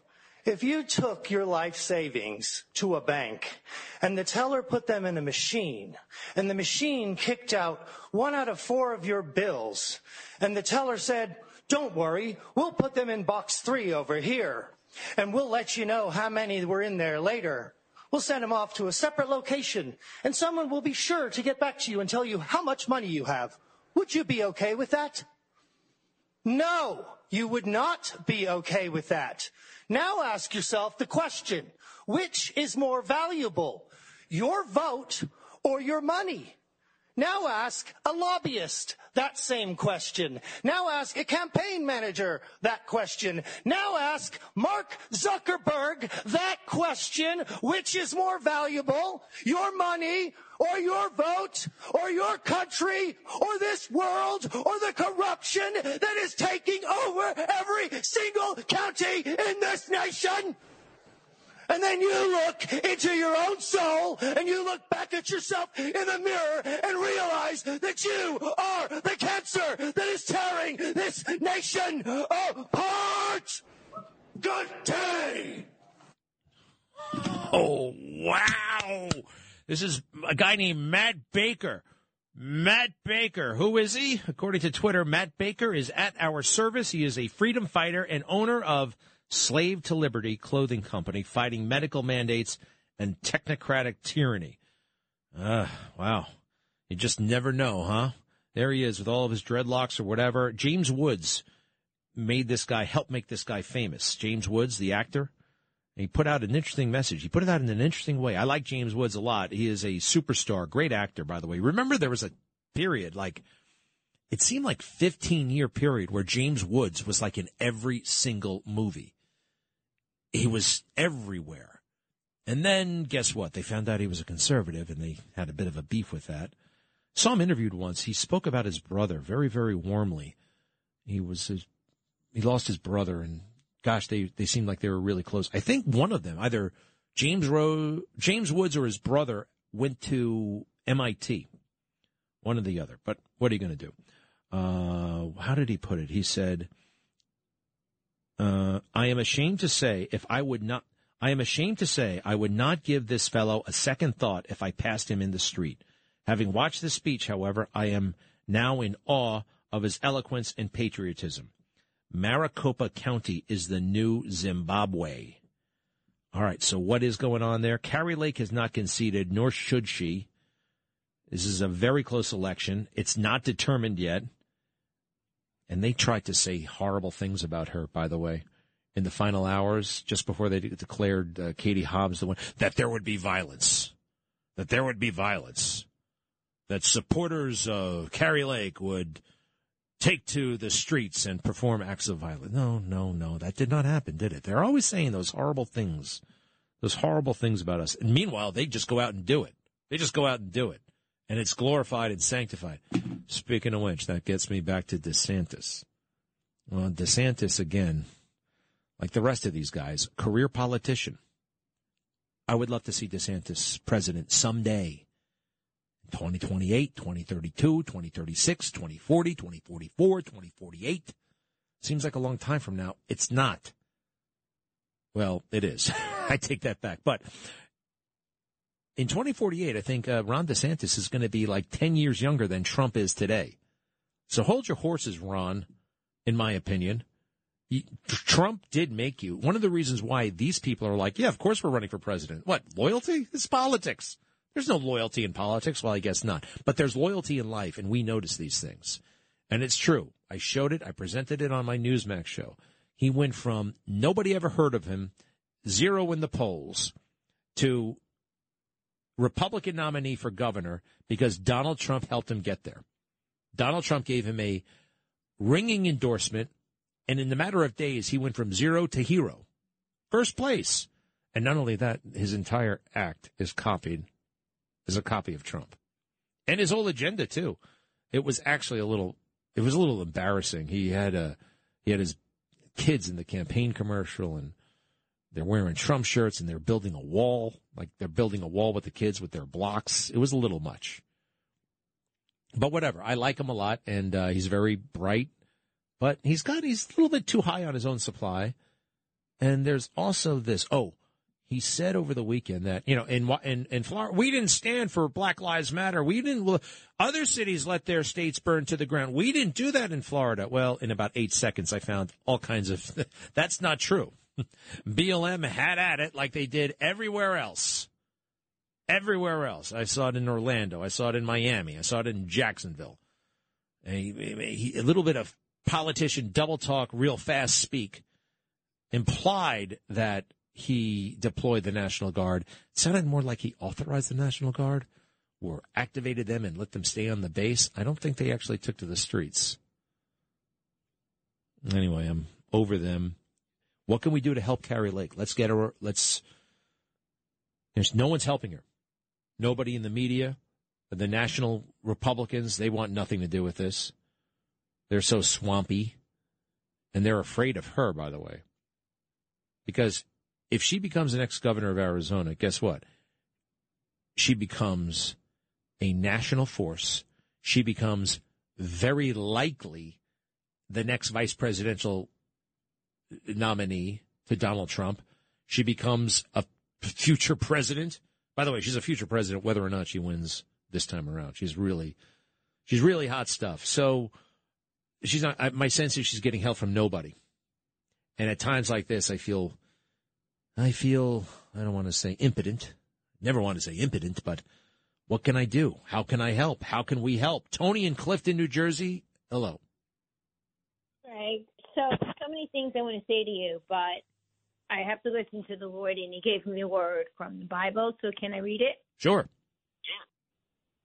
if you took your life savings to a bank and the teller put them in a machine and the machine kicked out one out of four of your bills and the teller said, don't worry, we'll put them in box three over here and we'll let you know how many were in there later. We'll send them off to a separate location and someone will be sure to get back to you and tell you how much money you have. Would you be okay with that? No, you would not be okay with that. Now ask yourself the question, which is more valuable, your vote or your money? Now ask a lobbyist that same question. Now ask a campaign manager that question. Now ask Mark Zuckerberg that question. Which is more valuable? Your money or your vote or your country or this world or the corruption that is taking over every single county in this nation? And then you look into your own soul and you look back at yourself in the mirror and realize that you are the cancer that is tearing this nation apart. Good day. Oh, wow. This is a guy named Matt Baker. Matt Baker. Who is he? According to Twitter, Matt Baker is at our service. He is a freedom fighter and owner of Slave to Liberty clothing company fighting medical mandates and technocratic tyranny. Uh, wow. You just never know, huh? There he is with all of his dreadlocks or whatever. James Woods made this guy, helped make this guy famous. James Woods, the actor. He put out an interesting message. He put it out in an interesting way. I like James Woods a lot. He is a superstar, great actor, by the way. Remember there was a period like it seemed like 15 year period where James Woods was like in every single movie he was everywhere. And then guess what? They found out he was a conservative and they had a bit of a beef with that. Saw him interviewed once. He spoke about his brother very, very warmly. He was his, he lost his brother and gosh, they, they seemed like they were really close. I think one of them, either James Ro- James Woods or his brother went to MIT. One or the other. But what are you going to do? Uh, how did he put it? He said, uh, I am ashamed to say if I would not, I am ashamed to say I would not give this fellow a second thought if I passed him in the street. Having watched the speech, however, I am now in awe of his eloquence and patriotism. Maricopa County is the new Zimbabwe. All right, so what is going on there? Kari Lake has not conceded, nor should she. This is a very close election. It's not determined yet. And they tried to say horrible things about her, by the way, in the final hours, just before they declared uh, Katie Hobbs the one, that there would be violence. That there would be violence. That supporters of Kari Lake would take to the streets and perform acts of violence. No, no, no. That did not happen, did it? They're always saying those horrible things. Those horrible things about us. And meanwhile, they just go out and do it. They just go out and do it and it's glorified and sanctified. Speaking of which, that gets me back to DeSantis. Well, DeSantis, again, like the rest of these guys, career politician. I would love to see DeSantis president someday. 2028, 2032, 2036, 2040, 2044, 2048. Seems like a long time from now. It's not. Well, it is. <laughs> I take that back. But in 2048, I think uh, Ron DeSantis is going to be like 10 years younger than Trump is today. So hold your horses, Ron, in my opinion. Trump did make you. One of the reasons why these people are like, yeah, of course we're running for president. What, loyalty? It's politics. There's no loyalty in politics. Well, I guess not. But there's loyalty in life, and we notice these things. And it's true. I showed it. I presented it on my Newsmax show. He went from nobody ever heard of him, zero in the polls, to Republican nominee for governor because Donald Trump helped him get there. Donald Trump gave him a ringing endorsement, and in the matter of days, he went from zero to hero. First place. And not only that, his entire act is copied, is a copy of Trump. And his whole agenda, too. It was actually a little, it was a little embarrassing. He had a, he had his kids in the campaign commercial and they're wearing Trump shirts and they're building a wall, like they're building a wall with the kids with their blocks. It was a little much. But whatever. I like him a lot and uh, he's very bright, but he's got, he's a little bit too high on his own supply. And there's also this, oh, he said over the weekend that you know in in in Florida we didn't stand for Black Lives Matter. We didn't. Other cities let their states burn to the ground. We didn't do that in Florida. Well, in about eight seconds, I found all kinds of. <laughs> that's not true. <laughs> BLM had at it like they did everywhere else. Everywhere else. I saw it in Orlando. I saw it in Miami. I saw it in Jacksonville. A, a, a little bit of politician double talk, real fast speak implied that he deployed the National Guard. It sounded more like he authorized the National Guard or activated them and let them stay on the base. I don't think they actually took to the streets. Anyway, I'm over them. What can we do to help Kari Lake? Let's get her. Let's. There's no one's helping her. Nobody in the media, the national Republicans, they want nothing to do with this. They're so swampy, and they're afraid of her. By the way, because if she becomes the next governor of Arizona, guess what? She becomes a national force. She becomes very likely the next vice presidential nominee to Donald Trump. She becomes a future president. By the way, she's a future president whether or not she wins this time around. She's really, she's really hot stuff. So she's not. My sense is she's getting help from nobody. And at times like this, I feel I feel, I don't want to say impotent. Never want to say impotent, but what can I do? How can I help? How can we help? Tony in Clifton, New Jersey. Hello. Right. So, so many things I want to say to you, but I have to listen to the Lord, and He gave me a word from the Bible. So, can I read it? Sure.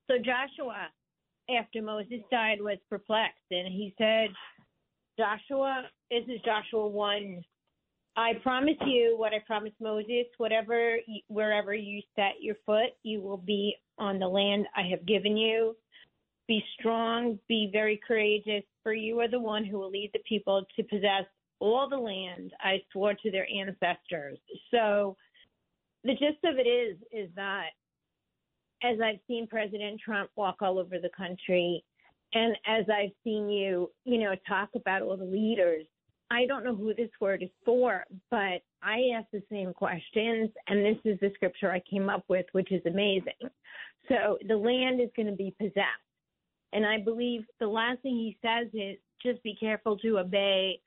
So, Joshua, after Moses died, was perplexed, and he said, Joshua, this is Joshua 1 I promise you what I promised Moses, whatever, wherever you set your foot, you will be on the land I have given you. Be strong, be very courageous, for you are the one who will lead the people to possess all the land I swore to their ancestors. So the gist of it is, is that as I've seen President Trump walk all over the country, and as I've seen you, you know, talk about all the leaders I don't know who this word is for, but I ask the same questions, and this is the scripture I came up with, which is amazing. So the land is going to be possessed. And I believe the last thing he says is just be careful to obey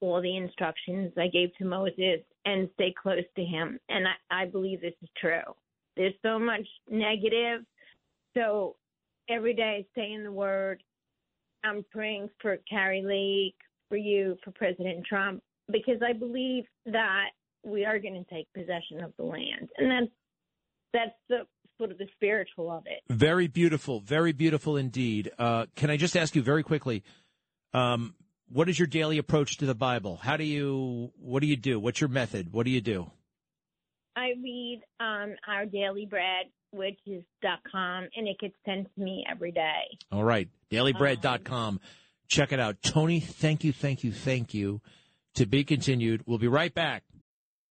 all the instructions I gave to Moses and stay close to him. And I, I believe this is true. There's so much negative. So every day I stay in the word. I'm praying for Kari Lake, for you for President Trump because I believe that we are going to take possession of the land, and that's that's the sort of the spiritual of it. Very beautiful, very beautiful indeed. Uh, can I just ask you very quickly? Um, what is your daily approach to the Bible? How do you? What do you do? What's your method? What do you do? I read um, our daily bread, which is dot com, and it gets sent to me every day. All right, dailybread.com. Um, Check it out. Tony, thank you, thank you, thank you. To be continued. We'll be right back.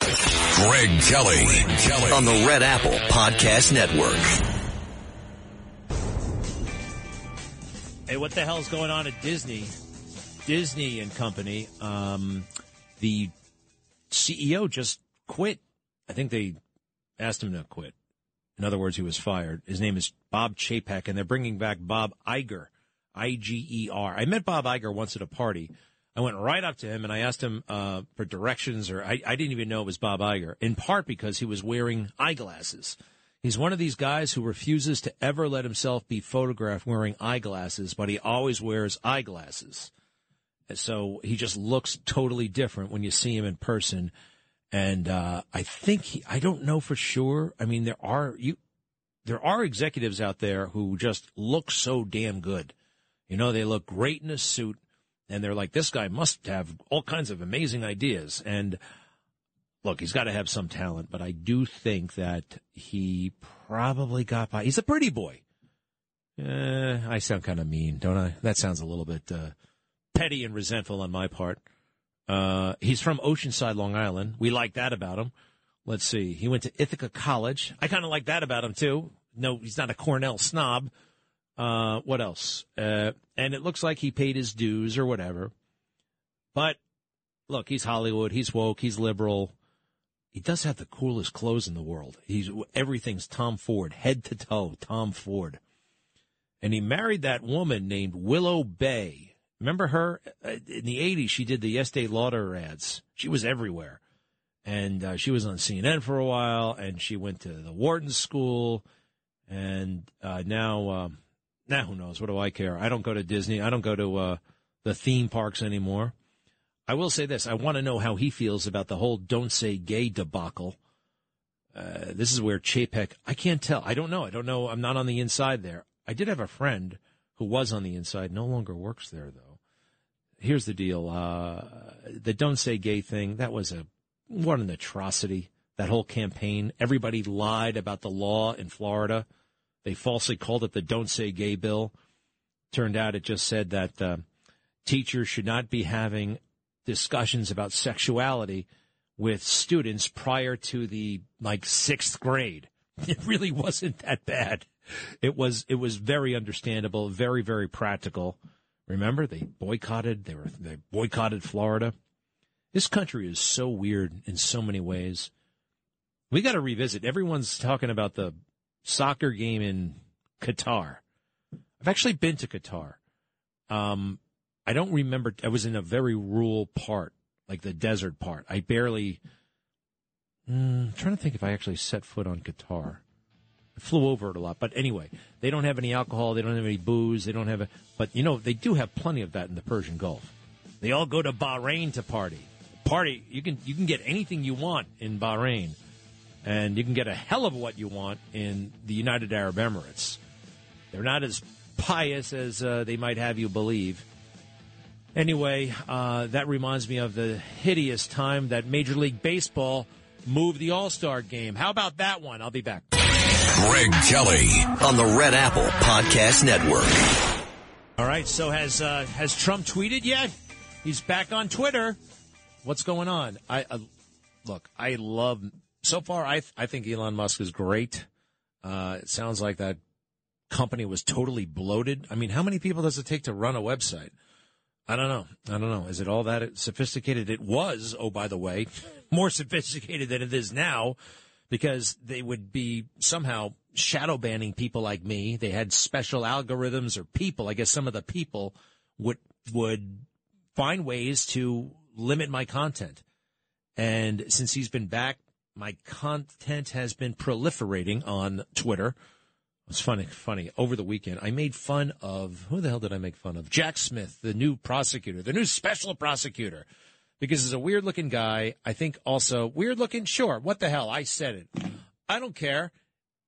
Greg Kelly. Greg Kelly. on the Red Apple Podcast Network. Hey, what the hell's going on at Disney? Disney and Company. Um, the CEO just quit. I think they asked him to quit. In other words, he was fired. His name is Bob Chapek, and they're bringing back Bob Iger, I G E R. I met Bob Iger once at a party. I went right up to him and I asked him uh, for directions, or I, I didn't even know it was Bob Iger, in part because he was wearing eyeglasses. He's one of these guys who refuses to ever let himself be photographed wearing eyeglasses, but he always wears eyeglasses. And so he just looks totally different when you see him in person. And uh, I think he, I don't know for sure. I mean, there are you, there are executives out there who just look so damn good. You know, they look great in a suit, and they're like, this guy must have all kinds of amazing ideas. And look, he's got to have some talent, but I do think that he probably got by. He's a pretty boy. Uh, I sound kind of mean, don't I? That sounds a little bit uh, petty and resentful on my part. Uh, he's from Oceanside, Long Island. We like that about him. Let's see. He went to Ithaca College. I kind of like that about him too. No, he's not a Cornell snob. Uh, what else? Uh, and it looks like he paid his dues or whatever. But look, he's Hollywood. He's woke. He's liberal. He does have the coolest clothes in the world. He's everything's Tom Ford, head to toe, Tom Ford. And he married that woman named Willow Bay. Remember her? Uh, In the 80s, she did the Estee Lauder ads. She was everywhere. And uh, she was on CNN for a while, and she went to the Wharton School. And uh, now, um, now who knows? What do I care? I don't go to Disney. I don't go to uh, the theme parks anymore. I will say this: I want to know how he feels about the whole "Don't Say Gay" debacle. Uh, this is where Chapek. I can't tell. I don't know. I don't know. I'm not on the inside there. I did have a friend who was on the inside. No longer works there though. Here's the deal: uh, the "Don't Say Gay" thing. That was a what an atrocity. That whole campaign. Everybody lied about the law in Florida. They falsely called it the "Don't Say Gay" bill. Turned out it just said that uh, teachers should not be having discussions about sexuality with students prior to the like sixth grade. <laughs> It really wasn't that bad. It was it was very understandable, very very practical. Remember, they boycotted. They were they boycotted Florida. This country is so weird in so many ways. We got to revisit. Everyone's talking about the soccer game in Qatar. I've actually been to Qatar. Um, I don't remember. I was in a very rural part, like the desert part. I barely. Mm, I'm trying to think if I actually set foot on Qatar. I flew over it a lot, but anyway, they don't have any alcohol. They don't have any booze. They don't have. A, but you know, they do have plenty of that in the Persian Gulf. They all go to Bahrain to party. Party. You can you can get anything you want in Bahrain, and you can get a hell of what you want in the United Arab Emirates. They're not as pious as uh, they might have you believe. Anyway, uh, that reminds me of the hideous time that Major League Baseball moved the All Star game. How about that one? I'll be back. Greg Kelly on the Red Apple Podcast Network. All right. So has uh, has Trump tweeted yet? He's back on Twitter. What's going on? I uh, look. I love. So far, I I think Elon Musk is great. Uh, it sounds like that company was totally bloated. I mean, how many people does it take to run a website? I don't know. I don't know. Is it all that sophisticated? It was, oh, by the way, <laughs> more sophisticated than it is now because they would be somehow shadow banning people like me. They had special algorithms or people. I guess some of the people would, would find ways to limit my content. And since he's been back, my content has been proliferating on Twitter. It's funny, funny. Over the weekend, I made fun of who the hell did I make fun of? Jack Smith, the new prosecutor, the new special prosecutor, because he's a weird looking guy. I think also weird looking. Sure, what the hell? I said it. I don't care.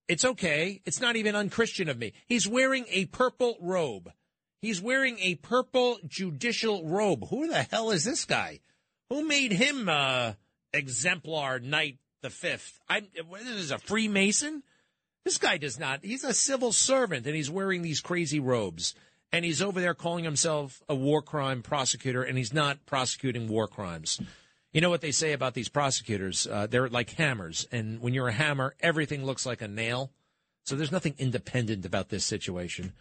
It's okay. It's not even unchristian of me. He's wearing a purple robe. He's wearing a purple judicial robe. Who the hell is this guy? Who made him uh, exemplar knight the fifth? I'm this, is a Freemason? This guy does not. He's a civil servant, and he's wearing these crazy robes. And he's over there calling himself a war crime prosecutor, and he's not prosecuting war crimes. You know what they say about these prosecutors? Uh, they're like hammers, and when you're a hammer, everything looks like a nail. So there's nothing independent about this situation.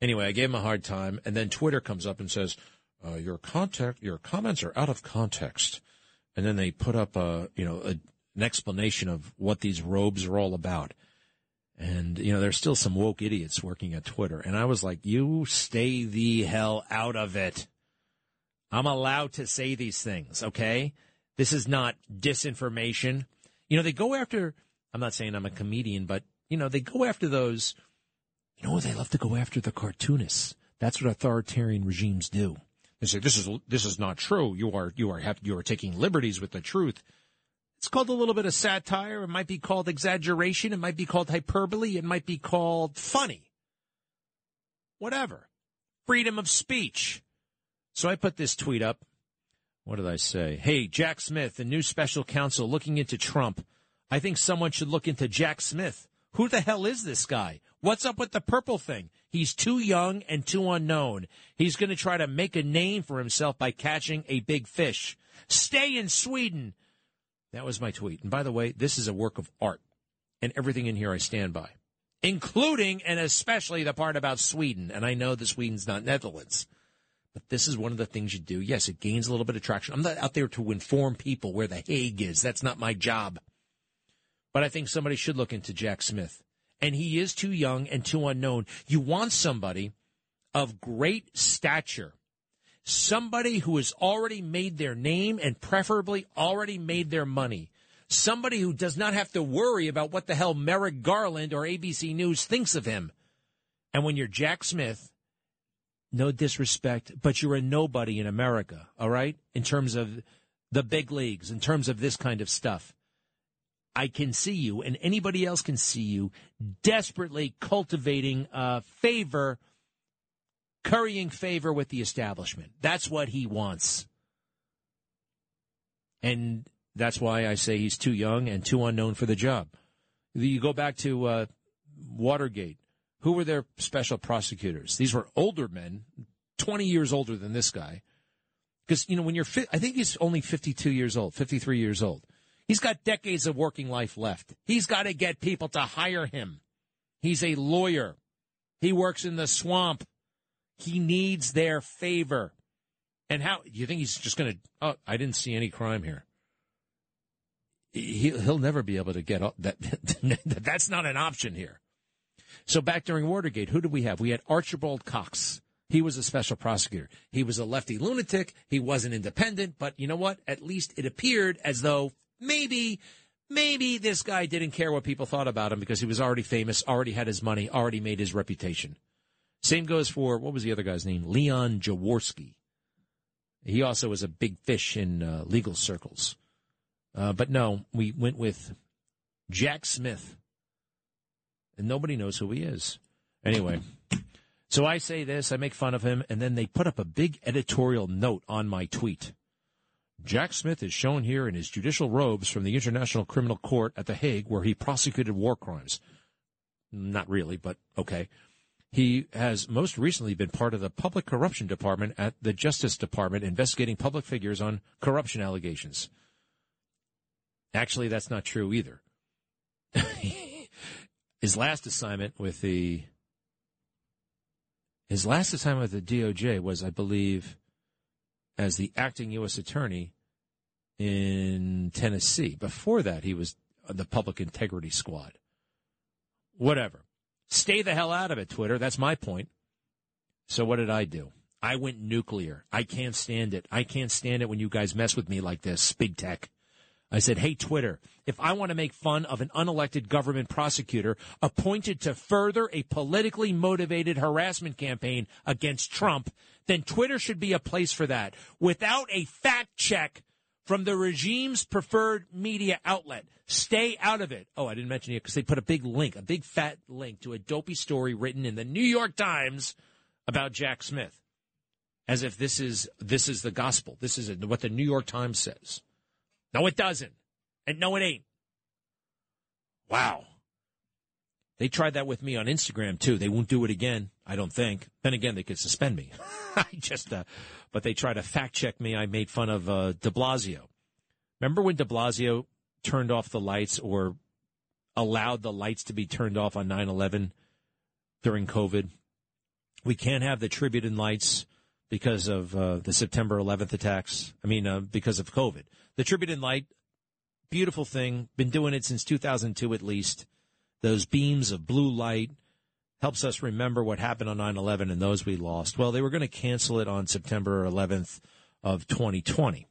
Anyway, I gave him a hard time, and then Twitter comes up and says, uh, "Your contact, your comments are out of context." And then they put up a, you know, a, an explanation of what these robes are all about. And you know, there's still some woke idiots working at Twitter, and I was like, "You stay the hell out of it." I'm allowed to say these things, okay? This is not disinformation. You know, they go after, I'm not saying I'm a comedian, but, you know, they go after those, you know, they love to go after the cartoonists. That's what authoritarian regimes do. They say, this is, this is not true. You are, you are, you are taking liberties with the truth. It's called a little bit of satire. It might be called exaggeration. It might be called hyperbole. It might be called funny. Whatever. Freedom of speech. So I put this tweet up. What did I say? Hey, Jack Smith, the new special counsel looking into Trump. I think someone should look into Jack Smith. Who the hell is this guy? What's up with the purple thing? He's too young and too unknown. He's going to try to make a name for himself by catching a big fish. Stay in Sweden. That was my tweet. And by the way, this is a work of art. And everything in here I stand by, including and especially the part about Sweden. And I know that Sweden's not Netherlands. But this is one of the things you do. Yes, it gains a little bit of traction. I'm not out there to inform people where the Hague is. That's not my job. But I think somebody should look into Jack Smith. And he is too young and too unknown. You want somebody of great stature, somebody who has already made their name and preferably already made their money. Somebody who does not have to worry about what the hell Merrick Garland or ABC News thinks of him. And when you're Jack Smith, no disrespect, but you're a nobody in America, all right? In terms of the big leagues, in terms of this kind of stuff. I can see you, and anybody else can see you desperately cultivating uh, favor, currying favor with the establishment. That's what he wants. And that's why I say he's too young and too unknown for the job. You go back to uh, Watergate. Who were their special prosecutors? These were older men, 20 years older than this guy. Because, you know, when you're, fi- I think he's only 52 years old, 53 years old. He's got decades of working life left. He's got to get people to hire him. He's a lawyer. He works in the swamp. He needs their favor. And how, you think he's just going to, oh, I didn't see any crime here. He, he'll never be able to get up. That, <laughs> that's not an option here. So back during Watergate, who did we have? We had Archibald Cox. He was a special prosecutor. He was a lefty lunatic. He wasn't independent, but you know what? At least it appeared as though maybe, maybe this guy didn't care what people thought about him because he was already famous, already had his money, already made his reputation. Same goes for, what was the other guy's name? Leon Jaworski. He also was a big fish in uh, legal circles. Uh, but no, we went with Jack Smith and nobody knows who he is. Anyway, so I say this, I make fun of him, and then they put up a big editorial note on my tweet. Jack Smith is shown here in his judicial robes from the International Criminal Court at The Hague, where he prosecuted war crimes. Not really, but okay. He has most recently been part of the Public Corruption Department at the Justice Department investigating public figures on corruption allegations. Actually, that's not true either. <laughs> his last assignment with the his last assignment with the DOJ was, I believe, as the acting U.S. attorney in Tennessee. Before that, he was the Public Integrity Squad. Whatever. Stay the hell out of it, Twitter. That's my point. So what did I do? I went nuclear. I can't stand it. I can't stand it when you guys mess with me like this, big tech. I said, hey, Twitter, if I want to make fun of an unelected government prosecutor appointed to further a politically motivated harassment campaign against Trump, then Twitter should be a place for that. Without a fact check from the regime's preferred media outlet. Stay out of it. Oh, I didn't mention it because they put a big link, a big fat link to a dopey story written in the New York Times about Jack Smith, as if this is this is the gospel. This is what the New York Times says. No, it doesn't, and no, it ain't. Wow. They tried that with me on Instagram too. They won't do it again. I don't think. Then again, they could suspend me. <laughs> I just, uh, but they try to fact check me. I made fun of uh, De Blasio. Remember when De Blasio turned off the lights or allowed the lights to be turned off on 9/11 during COVID? We can't have the Tribute lights because of uh, the September 11th attacks. I mean, uh, because of COVID. The Tribute light, beautiful thing. Been doing it since 2002 at least. Those beams of blue light helps us remember what happened on 9/11 and those we lost. Well, they were going to cancel it on September 11th of 2020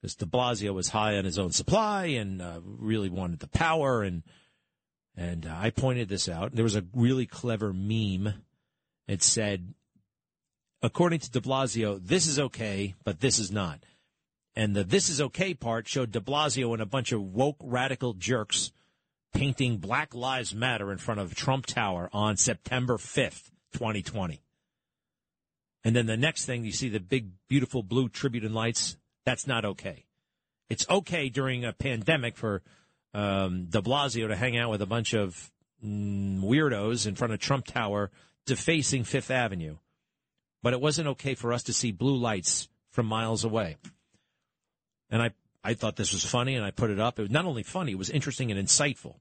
because De Blasio was high on his own supply and uh, really wanted the power and and uh, I pointed this out. There was a really clever meme. It said, according to De Blasio, this is okay, but this is not. And the this is okay part showed De Blasio and a bunch of woke radical jerks painting Black Lives Matter in front of Trump Tower on September 5th, 2020. And then the next thing, you see the big, beautiful blue Tribute lights. That's not okay. It's okay during a pandemic for um, de Blasio to hang out with a bunch of mm, weirdos in front of Trump Tower defacing Fifth Avenue. But it wasn't okay for us to see blue lights from miles away. And I I thought this was funny and I put it up. It was not only funny, it was interesting and insightful.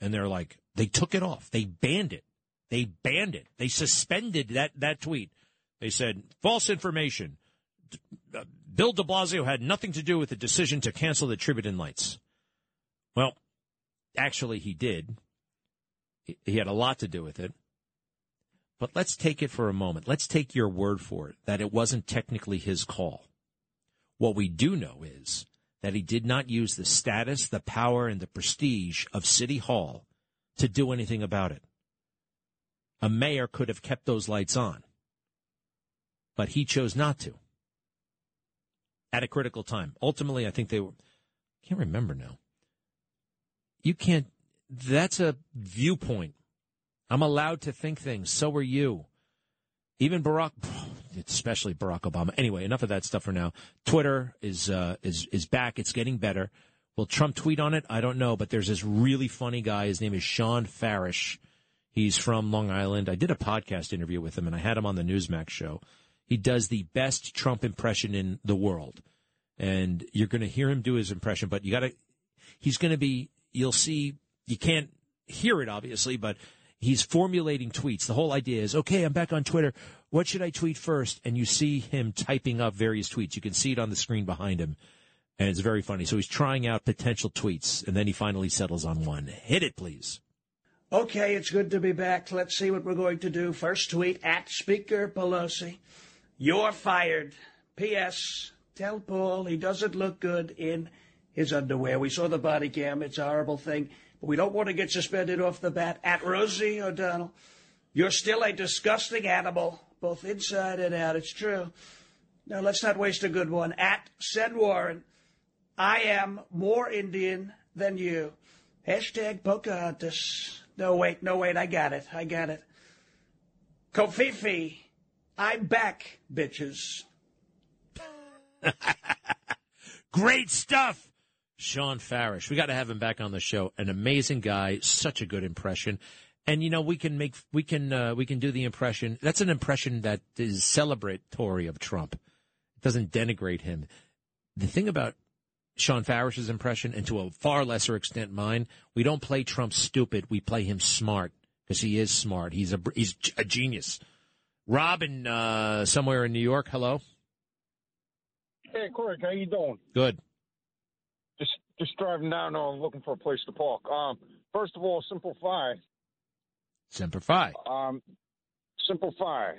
And they're like, they took it off. They banned it. They banned it. They suspended that, that tweet. They said, false information. Uh, Bill de Blasio had nothing to do with the decision to cancel the Tribute lights. Well, actually, he did. He had a lot to do with it. But let's take it for a moment. Let's take your word for it that it wasn't technically his call. What we do know is that he did not use the status, the power, and the prestige of City Hall to do anything about it. A mayor could have kept those lights on, but he chose not to at a critical time. Ultimately, I think they were, I can't remember now. You can't, that's a viewpoint. I'm allowed to think things. So are you. Even Barack, especially Barack Obama. Anyway, enough of that stuff for now. Twitter is uh, is is back. It's getting better. Will Trump tweet on it? I don't know, but there's this really funny guy. His name is Shawn Farash. He's from Long Island. I did a podcast interview with him, and I had him on the Newsmax show. He does the best Trump impression in the world, and you're going to hear him do his impression. But you got to. He's going to be. You'll see. You can't hear it obviously, but he's formulating tweets. The whole idea is, okay, I'm back on Twitter. What should I tweet first? And you see him typing up various tweets. You can see it on the screen behind him. And it's very funny. So he's trying out potential tweets, and then he finally settles on one. Hit it, please. Okay, it's good to be back. Let's see what we're going to do. First tweet at Speaker Pelosi. You're fired. P.S. Tell Paul he doesn't look good in his underwear. We saw the body cam. It's a horrible thing. We don't want to get suspended off the bat. At Rosie O'Donnell, you're still a disgusting animal, both inside and out. It's true. Now, let's not waste a good one. At said Warren, I am more Indian than you. Hashtag Pocahontas. No, wait, no, wait, I got it. I got it. Covfefe, I'm back, bitches. <laughs> Great stuff. Shawn Farash. We got to have him back on the show. An amazing guy, such a good impression. And you know, we can make we can uh, we can do the impression. That's an impression that is celebratory of Trump. It doesn't denigrate him. The thing about Shawn Farash's impression, and to a far lesser extent mine, we don't play Trump stupid. We play him smart because he is smart. He's a he's a genius. Robin, uh, somewhere in New York. Hello. Hey, Craig, how you doing? Good just driving down uh, looking for a place to park. Um, first of all, simplify. Simplify. Um, simplify.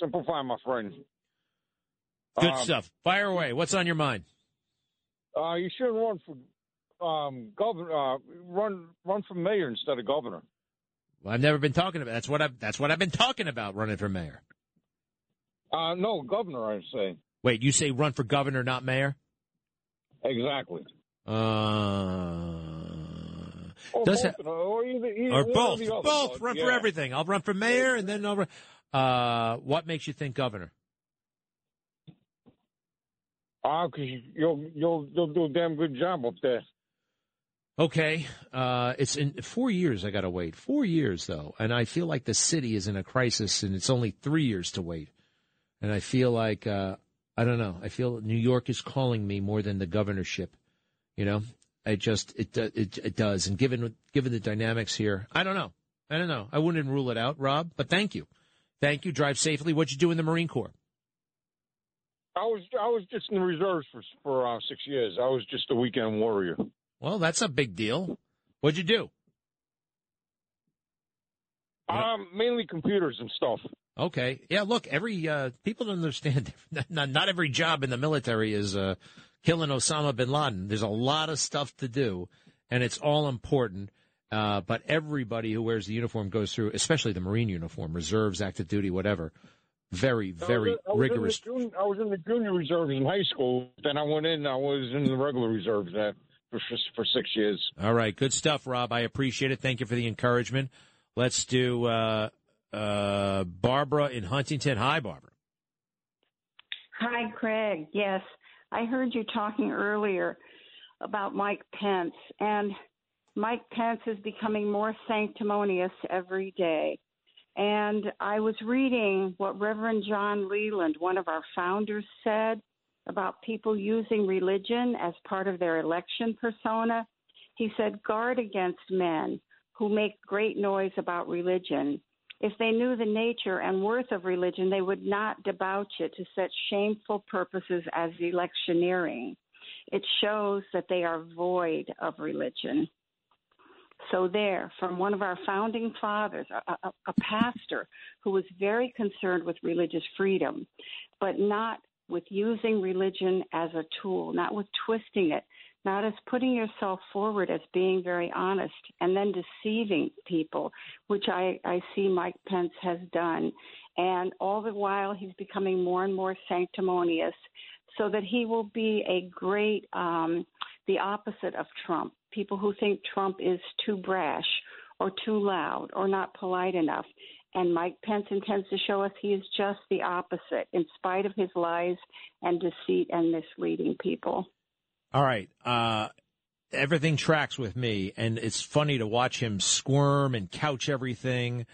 Simplify, my friend. Good um, stuff. Fire away. What's on your mind? Uh, you should run for um, governor. Uh, run run for mayor instead of governor. Well, I've never been talking about. That's what I've. That's what I've been talking about. Running for mayor. Uh, no, governor. I say. Wait, you say run for governor, not mayor? Exactly. Uh, Or does both, ha- or either, either or both, other, both. Run yeah. for everything. I'll run for mayor, and then I'll. Run. Uh, what makes you think governor? Ah, because you'll you'll you'll do a damn good job up there. Okay, uh, it's in four years. I got to wait four years though, and I feel like the city is in a crisis, and it's only three years to wait. And I feel like uh, I don't know. I feel New York is calling me more than the governorship. You know, I just it it it does. And given given the dynamics here, I don't know. I don't know. I wouldn't rule it out, Rob. But thank you, thank you. Drive safely. What'd you do in the Marine Corps? I was I was just in the reserves for for uh, six years. I was just a weekend warrior. Well, that's a big deal. What'd you do? Um, mainly computers and stuff. Okay. Yeah, look, every uh, people don't understand <laughs> not, not every job in the military is uh, killing Osama bin Laden. There's a lot of stuff to do and it's all important. Uh, but everybody who wears the uniform goes through, especially the Marine uniform, reserves, active duty, whatever. Very, very I was, I was rigorous. Junior, I was in the junior reserves in high school. Then I went in. I was in the regular reserves there for for six years. All right, good stuff, Rob. I appreciate it. Thank you for the encouragement. Let's do uh, uh, Barbara in Huntington. Hi, Barbara. Hi, Craig. Yes, I heard you talking earlier about Mike Pence, and Mike Pence is becoming more sanctimonious every day. And I was reading what Reverend John Leland, one of our founders, said about people using religion as part of their election persona. He said, guard against men who make great noise about religion. If they knew the nature and worth of religion, they would not debauch it to such shameful purposes as electioneering. It shows that they are void of religion. So, there, from one of our founding fathers, a, a, a pastor who was very concerned with religious freedom, but not with using religion as a tool, not with twisting it, not as putting yourself forward as being very honest and then deceiving people, which I, I see Mike Pence has done. And all the while, he's becoming more and more sanctimonious so that he will be a great, um, the opposite of Trump. People who think Trump is too brash or too loud or not polite enough. And Mike Pence intends to show us he is just the opposite, in spite of his lies and deceit and misleading people. All right. Uh, everything tracks with me, and it's funny to watch him squirm and couch everything.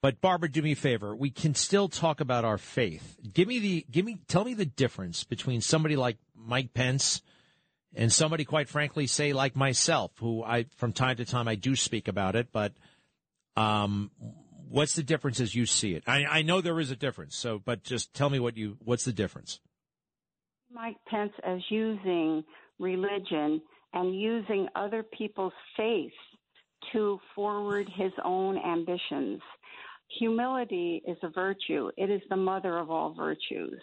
But Barbara, do me a favor. We can still talk about our faith. Give me the give me tell me the difference between somebody like Mike Pence and somebody, quite frankly, say like myself, who I from time to time I do speak about it. But um, what's the difference as you see it? I, I know there is a difference. So, but just tell me what you what's the difference. Mike Pence as using religion and using other people's faith to forward his own ambitions. Humility is a virtue, it is the mother of all virtues.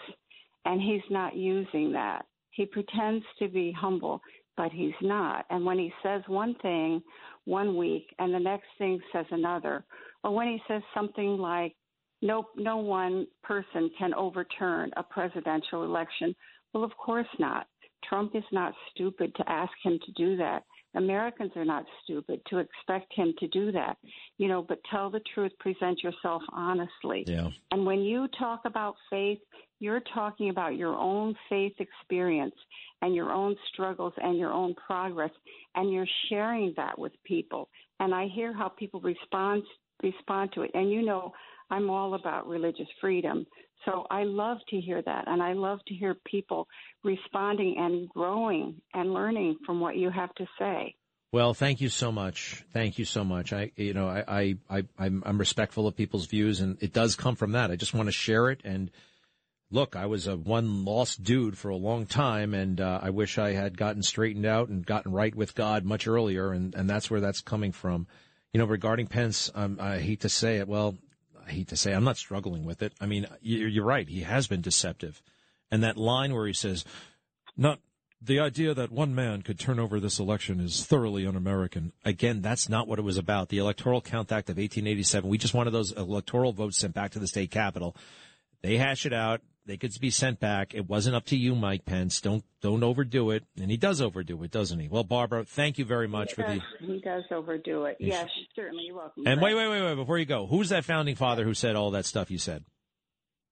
And he's not using that. He pretends to be humble, but he's not. And when he says one thing one week and the next thing says another, or when he says something like, no, no one person can overturn a presidential election. Well, of course not. Trump is not stupid to ask him to do that. Americans are not stupid to expect him to do that. You know, but tell the truth, present yourself honestly. Yeah. And when you talk about faith, you're talking about your own faith experience and your own struggles and your own progress, and you're sharing that with people. And I hear how people respond respond to it. And you know, I'm all about religious freedom. So I love to hear that. And I love to hear people responding and growing and learning from what you have to say. Well, thank you so much. Thank you so much. I, you know, I, I, I I'm, respectful of people's views, and it does come from that. I just want to share it. And look, I was a one lost dude for a long time, and uh, I wish I had gotten straightened out and gotten right with God much earlier, and and that's where that's coming from. You know, regarding Pence, um, I hate to say it. Well, I hate to say I'm not struggling with it. I mean, you're, right. He has been deceptive, and that line where he says, "Not." The idea that one man could turn over this election is thoroughly un-American. Again, that's not what it was about. The Electoral Count Act of 1887. We just wanted those electoral votes sent back to the state capital. They hash it out. They could be sent back. It wasn't up to you, Mike Pence. Don't don't overdo it. And he does overdo it, doesn't he? Well, Barbara, thank you very much he for does, the. He does overdo it. Yes, certainly. You're welcome. And wait, wait, wait, wait. Before you go, who's that founding father who said all that stuff you said?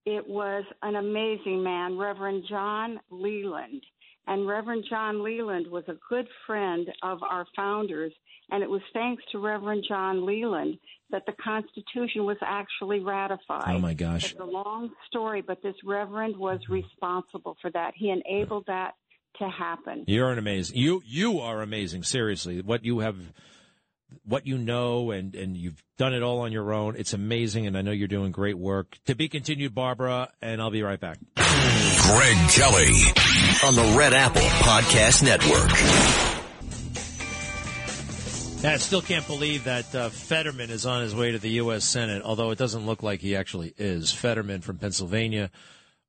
It was an amazing man, Reverend John Leland. And Reverend John Leland was a good friend of our founders. And it was thanks to Reverend John Leland that the Constitution was actually ratified. Oh my gosh! It's a long story, but this Reverend was responsible for that. He enabled that to happen. You're an amazing. You you are amazing. Seriously, what you have, what you know, and and you've done it all on your own. It's amazing, and I know you're doing great work. To be continued, Barbara, and I'll be right back. Greg Kelly on the Red Apple Podcast Network. I still can't believe that uh, Fetterman is on his way to the U.S. Senate, although it doesn't look like he actually is. Fetterman from Pennsylvania.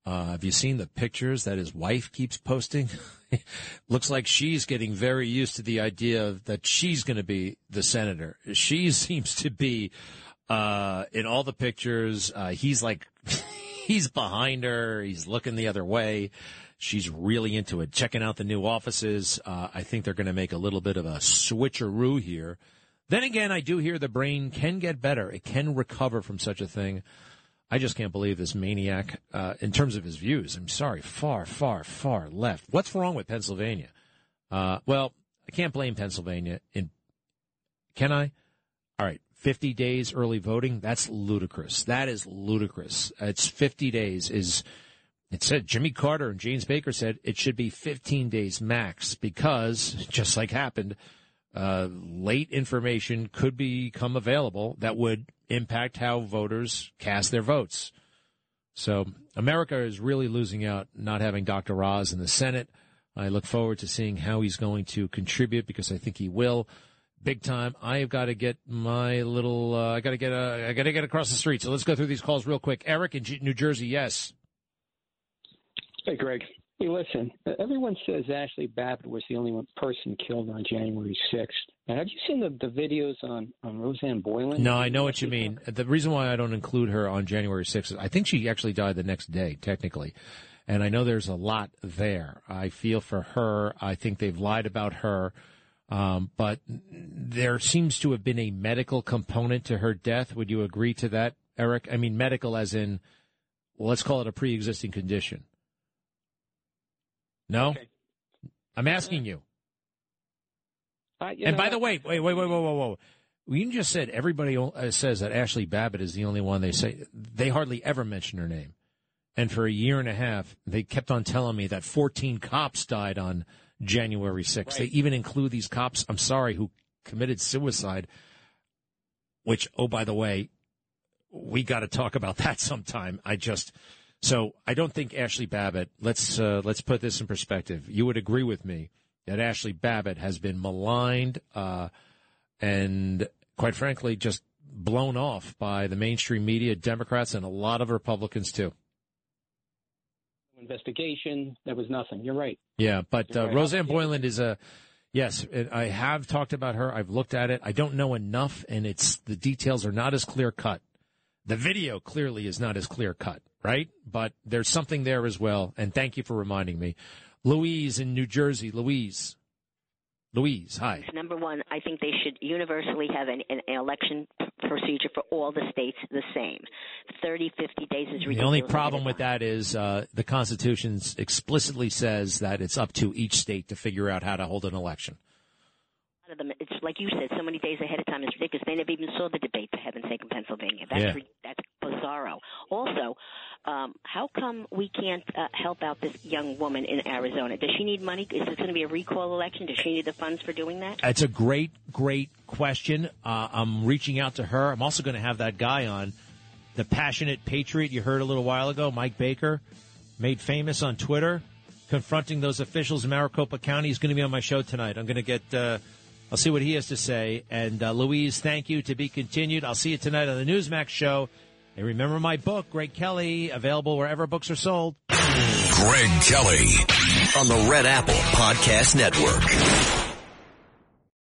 Uh, have you seen the pictures that his wife keeps posting? <laughs> Looks like she's getting very used to the idea that she's going to be the senator. She <laughs> seems to be uh, in all the pictures. Uh, he's like, <laughs> he's behind her. He's looking the other way. She's really into it, checking out the new offices. Uh, I think they're going to make a little bit of a switcheroo here. Then again, I do hear the brain can get better. It can recover from such a thing. I just can't believe this maniac, uh, in terms of his views. I'm sorry, far, far, far left. What's wrong with Pennsylvania? Uh, well, I can't blame Pennsylvania. In can I? All right, 50 days early voting. That's ludicrous. That is ludicrous. It's 50 days. Is it said Jimmy Carter and James Baker said it should be 15 days max because just like happened, uh, late information could become available that would impact how voters cast their votes. So America is really losing out not having Dr. Oz in the Senate. I look forward to seeing how he's going to contribute because I think he will big time. I have got to get my little, uh, I got to get, uh, I got to get across the street. So let's go through these calls real quick. Eric in G- New Jersey. Yes. Hey, Greg. Hey, listen. Everyone says Ashli Babbitt was the only one person killed on January 6th. Now, have you seen the, the videos on, on Rosanne Boyland? No, I know what you mean. The reason why I don't include her on January 6th is I think she actually died the next day, technically. And I know there's a lot there. I feel for her. I think they've lied about her. Um, but there seems to have been a medical component to her death. Would you agree to that, Eric? I mean, medical as in, well, let's call it a pre existing condition. No? Okay. I'm asking you. Uh, you and know, by the way, wait, wait, wait, whoa, whoa, whoa. You just said everybody uh, says that Ashli Babbitt is the only one they say. They hardly ever mention her name. And for a year and a half, they kept on telling me that 14 cops died on January 6th. Right. They even include these cops, I'm sorry, who committed suicide, which, oh, by the way, we got to talk about <laughs> that sometime. I just, so I don't think Ashli Babbitt, let's, uh, let's put this in perspective. You would agree with me that Ashli Babbitt has been maligned, uh, and quite frankly, just blown off by the mainstream media, Democrats, and a lot of Republicans too. investigation. There was nothing. You're right. Yeah, but uh, right. Rosanne Boyland is a yes. I have talked about her. I've looked at it. I don't know enough, and it's the details are not as clear cut. The video clearly is not as clear cut, right? But there's something there as well. And thank you for reminding me. Louise in New Jersey. Louise. Louise, hi. Number one, I think they should universally have an, an election procedure for all the states the same. 30, 50 days is ridiculous. The only problem with that is uh, the Constitution explicitly says that it's up to each state to figure out how to hold an election. Of them, it's like you said, so many days ahead of time. It's ridiculous. They never even saw the debate, for heaven's sake, in Pennsylvania. That's Yeah. re- that's bizarro. Also, um, how come we can't uh, help out this young woman in Arizona? Does she need money? Is this going to be a recall election? Does she need the funds for doing that? It's a great, great question. Uh, I'm reaching out to her. I'm also going to have that guy on, the passionate patriot you heard a little while ago, Mike Baker, made famous on Twitter, confronting those officials in Maricopa County. He's going to be on my show tonight. I'm going to get, uh, I'll see what he has to say. And uh, Louise, thank you to be continued. I'll see you tonight on the Newsmax show. And remember my book, Greg Kelly, available wherever books are sold. Greg Kelly on the Red Apple Podcast Network.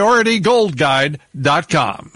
PriorityGoldGuide.com.